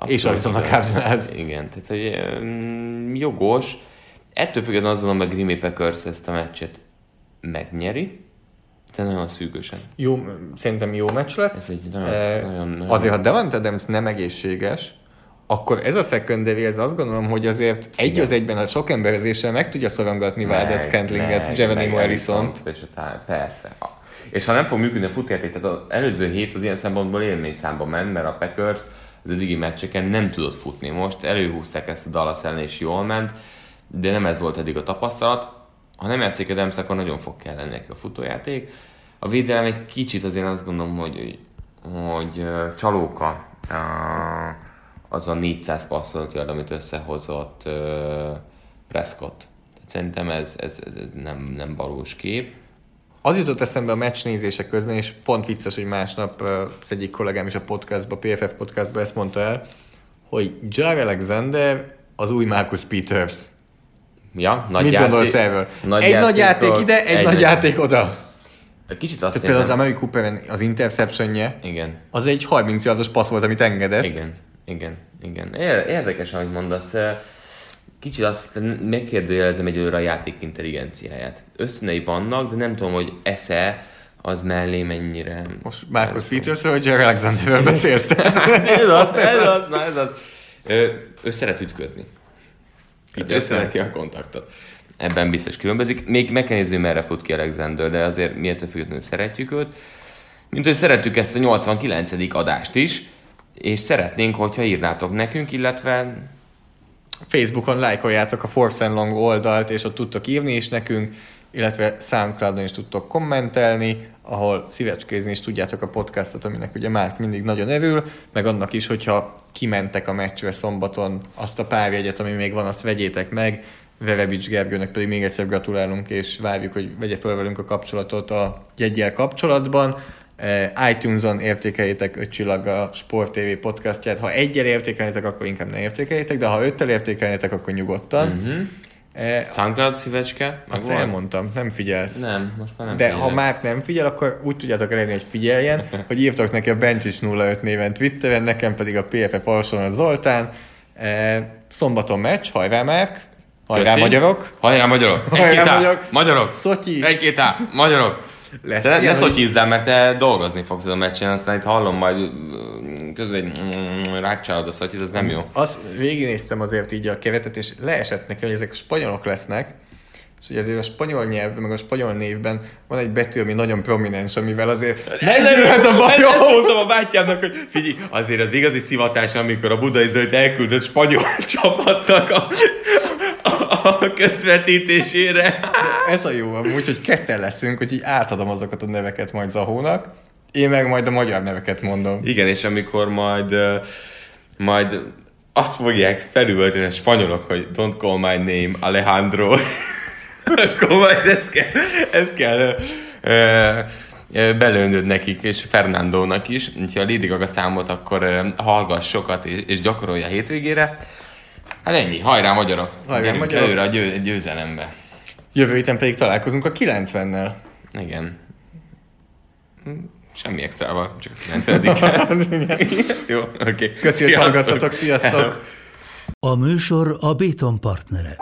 És Arizona. Cardinals. Igen, tehát hogy um, jogos. Ettől függetlenül azt gondolom, hogy Green Bay Packers ezt a meccset megnyeri, de nagyon szűkösen. Jó, szerintem jó meccs lesz. Ez egy nagyon- Eh, nagyon- nagyon- Azért, ha Devante Adams nem egészséges, akkor ez a secondary, ez azt gondolom, hogy azért egy az egyben a sok emberezéssel meg tudja szorongatni Valdez Scantlinget, Jeronimo Harrison. És a tá- persze. És ha nem fog működni a futjáték, tehát az előző hét az ilyen szempontból élményszámba ment, mert a Packers az eddigi meccseken nem tudott futni. Most előhúzták ezt a Dallas ellen, és jól ment, de nem ez volt eddig a tapasztalat. Ha nem játszik Adams, akkor nagyon fog kelleni neki a futójáték. A védelem egy kicsit azért azt gondolom, hogy, hogy, csalóka az a 400 passzolt yard, amit összehozott Prescott. Tehát szerintem ez, ez, ez, ez nem, nem valós kép. Az jutott eszembe a meccs nézések közben, és pont vicces, hogy másnap az egyik kollégám is a podcastba, PFF podcastba ezt mondta el, hogy Jar Alexander az új Marcus Peters. Ja, nagy Mit játék, gondolsz erről? nagy egy nagy játék ide, egy, nagy játék oda. Kicsit azt Tehát például az. Amari Cooper az interceptionje, Igen, az egy 30 yardos passz volt, amit engedett. igen, igen, igen. Ér- Érdekes, amit mondasz. Kicsit azt megkérdőjelezem egyelőre a játék intelligenciáját. Ösztönei vannak, de nem tudom, hogy esze az mellé mennyire... Most Marcus Petersről, vagy Jar Alexanderről beszélsz? Ez az, ez az, na ez az. Ő szeret ütközni. Ő szereti a kontaktot. Ebben biztos különbözik. Még meg kell nézni, merre fut ki Alexander, de azért mi ettől függetlenül szeretjük őt. Mint hogy szerettük ezt a 89. adást is, és szeretnénk, hogyha írnátok nekünk, illetve Facebookon lájkoljátok a Force and Long oldalt, és ott tudtok írni is nekünk, illetve Soundcloudon is tudtok kommentelni, ahol szívecskézni is tudjátok a podcastot, aminek ugye Márk mindig nagyon örül, meg annak is, hogyha kimentek a meccsre szombaton, azt a pár jegyet, ami még van, azt vegyétek meg, Verebics Gergőnek pedig még egyszer gratulálunk, és várjuk, hogy vegye fel velünk a kapcsolatot a jegyel kapcsolatban. Eh, iTunes-on értékeljétek öt csillaggal a Sport TV podcastját. Ha egyel értékelnétek, akkor inkább ne értékeljétek, de ha öttel értékelnétek, akkor nyugodtan. Mm-hmm. Eh, SoundCloud szívecske, meg azt van? elmondtam, nem figyelsz. Nem, most már nem De figyelek. ha már nem figyel, akkor úgy tudjátok elérni, hogy figyeljen, hogy írtok neki a Bencsis 05 néven Twitteren, nekem pedig a PFF alson a Zoltán. Eh, szombaton meccs, hajrá Márk, hajrá Köszi. magyarok. Hajrá magyarok! Hajrá, Egy-két magyarok! Magyarok! Szotyi! Egy-két á! Magyarok! Lesz Te ne, ne ilyen, hogy- szotyizzál, mert te dolgozni fogsz a meccsen, aztán itt hallom majd közben egy mm, rákcsálod a szotyit, ez nem jó. Azt végignéztem azért így a keretet, és leesett nekem, hogy ezek spanyolok lesznek, és hogy azért a spanyol nyelvben, meg a spanyol névben van egy betű, ami nagyon prominens, amivel azért megderülhet a Ezt, bajom. ezt mondtam a bátyámnak, hogy figyelj, azért az igazi szivatás, amikor a budai zöld elküldött spanyol csapatnak a, a, a közvetítésére. Ez a jó, amúgy, hogy ketten leszünk, hogy így átadom azokat a neveket majd Zahónak, én meg majd a magyar neveket mondom. Igen, és amikor majd, majd azt fogják felülteni a spanyolok, hogy don't call my name Alejandro, akkor majd ezt kell, ezt kell belőndöd nekik, és Fernandónak is. Úgyhogy a Lady Gaga számot akkor hallgass sokat, és, és gyakorolja a hétvégére. Hát ennyi, hajrá magyarok! Hajrá, Gyerünk magyarok! előre a győ, győzelembe. Jövő héten pedig találkozunk a 90-nel. Igen. Semmi extrával, csak a 90 Jó, oké. Okay. Köszi, hogy hallgattatok, sziasztok! A műsor a Béton partnere.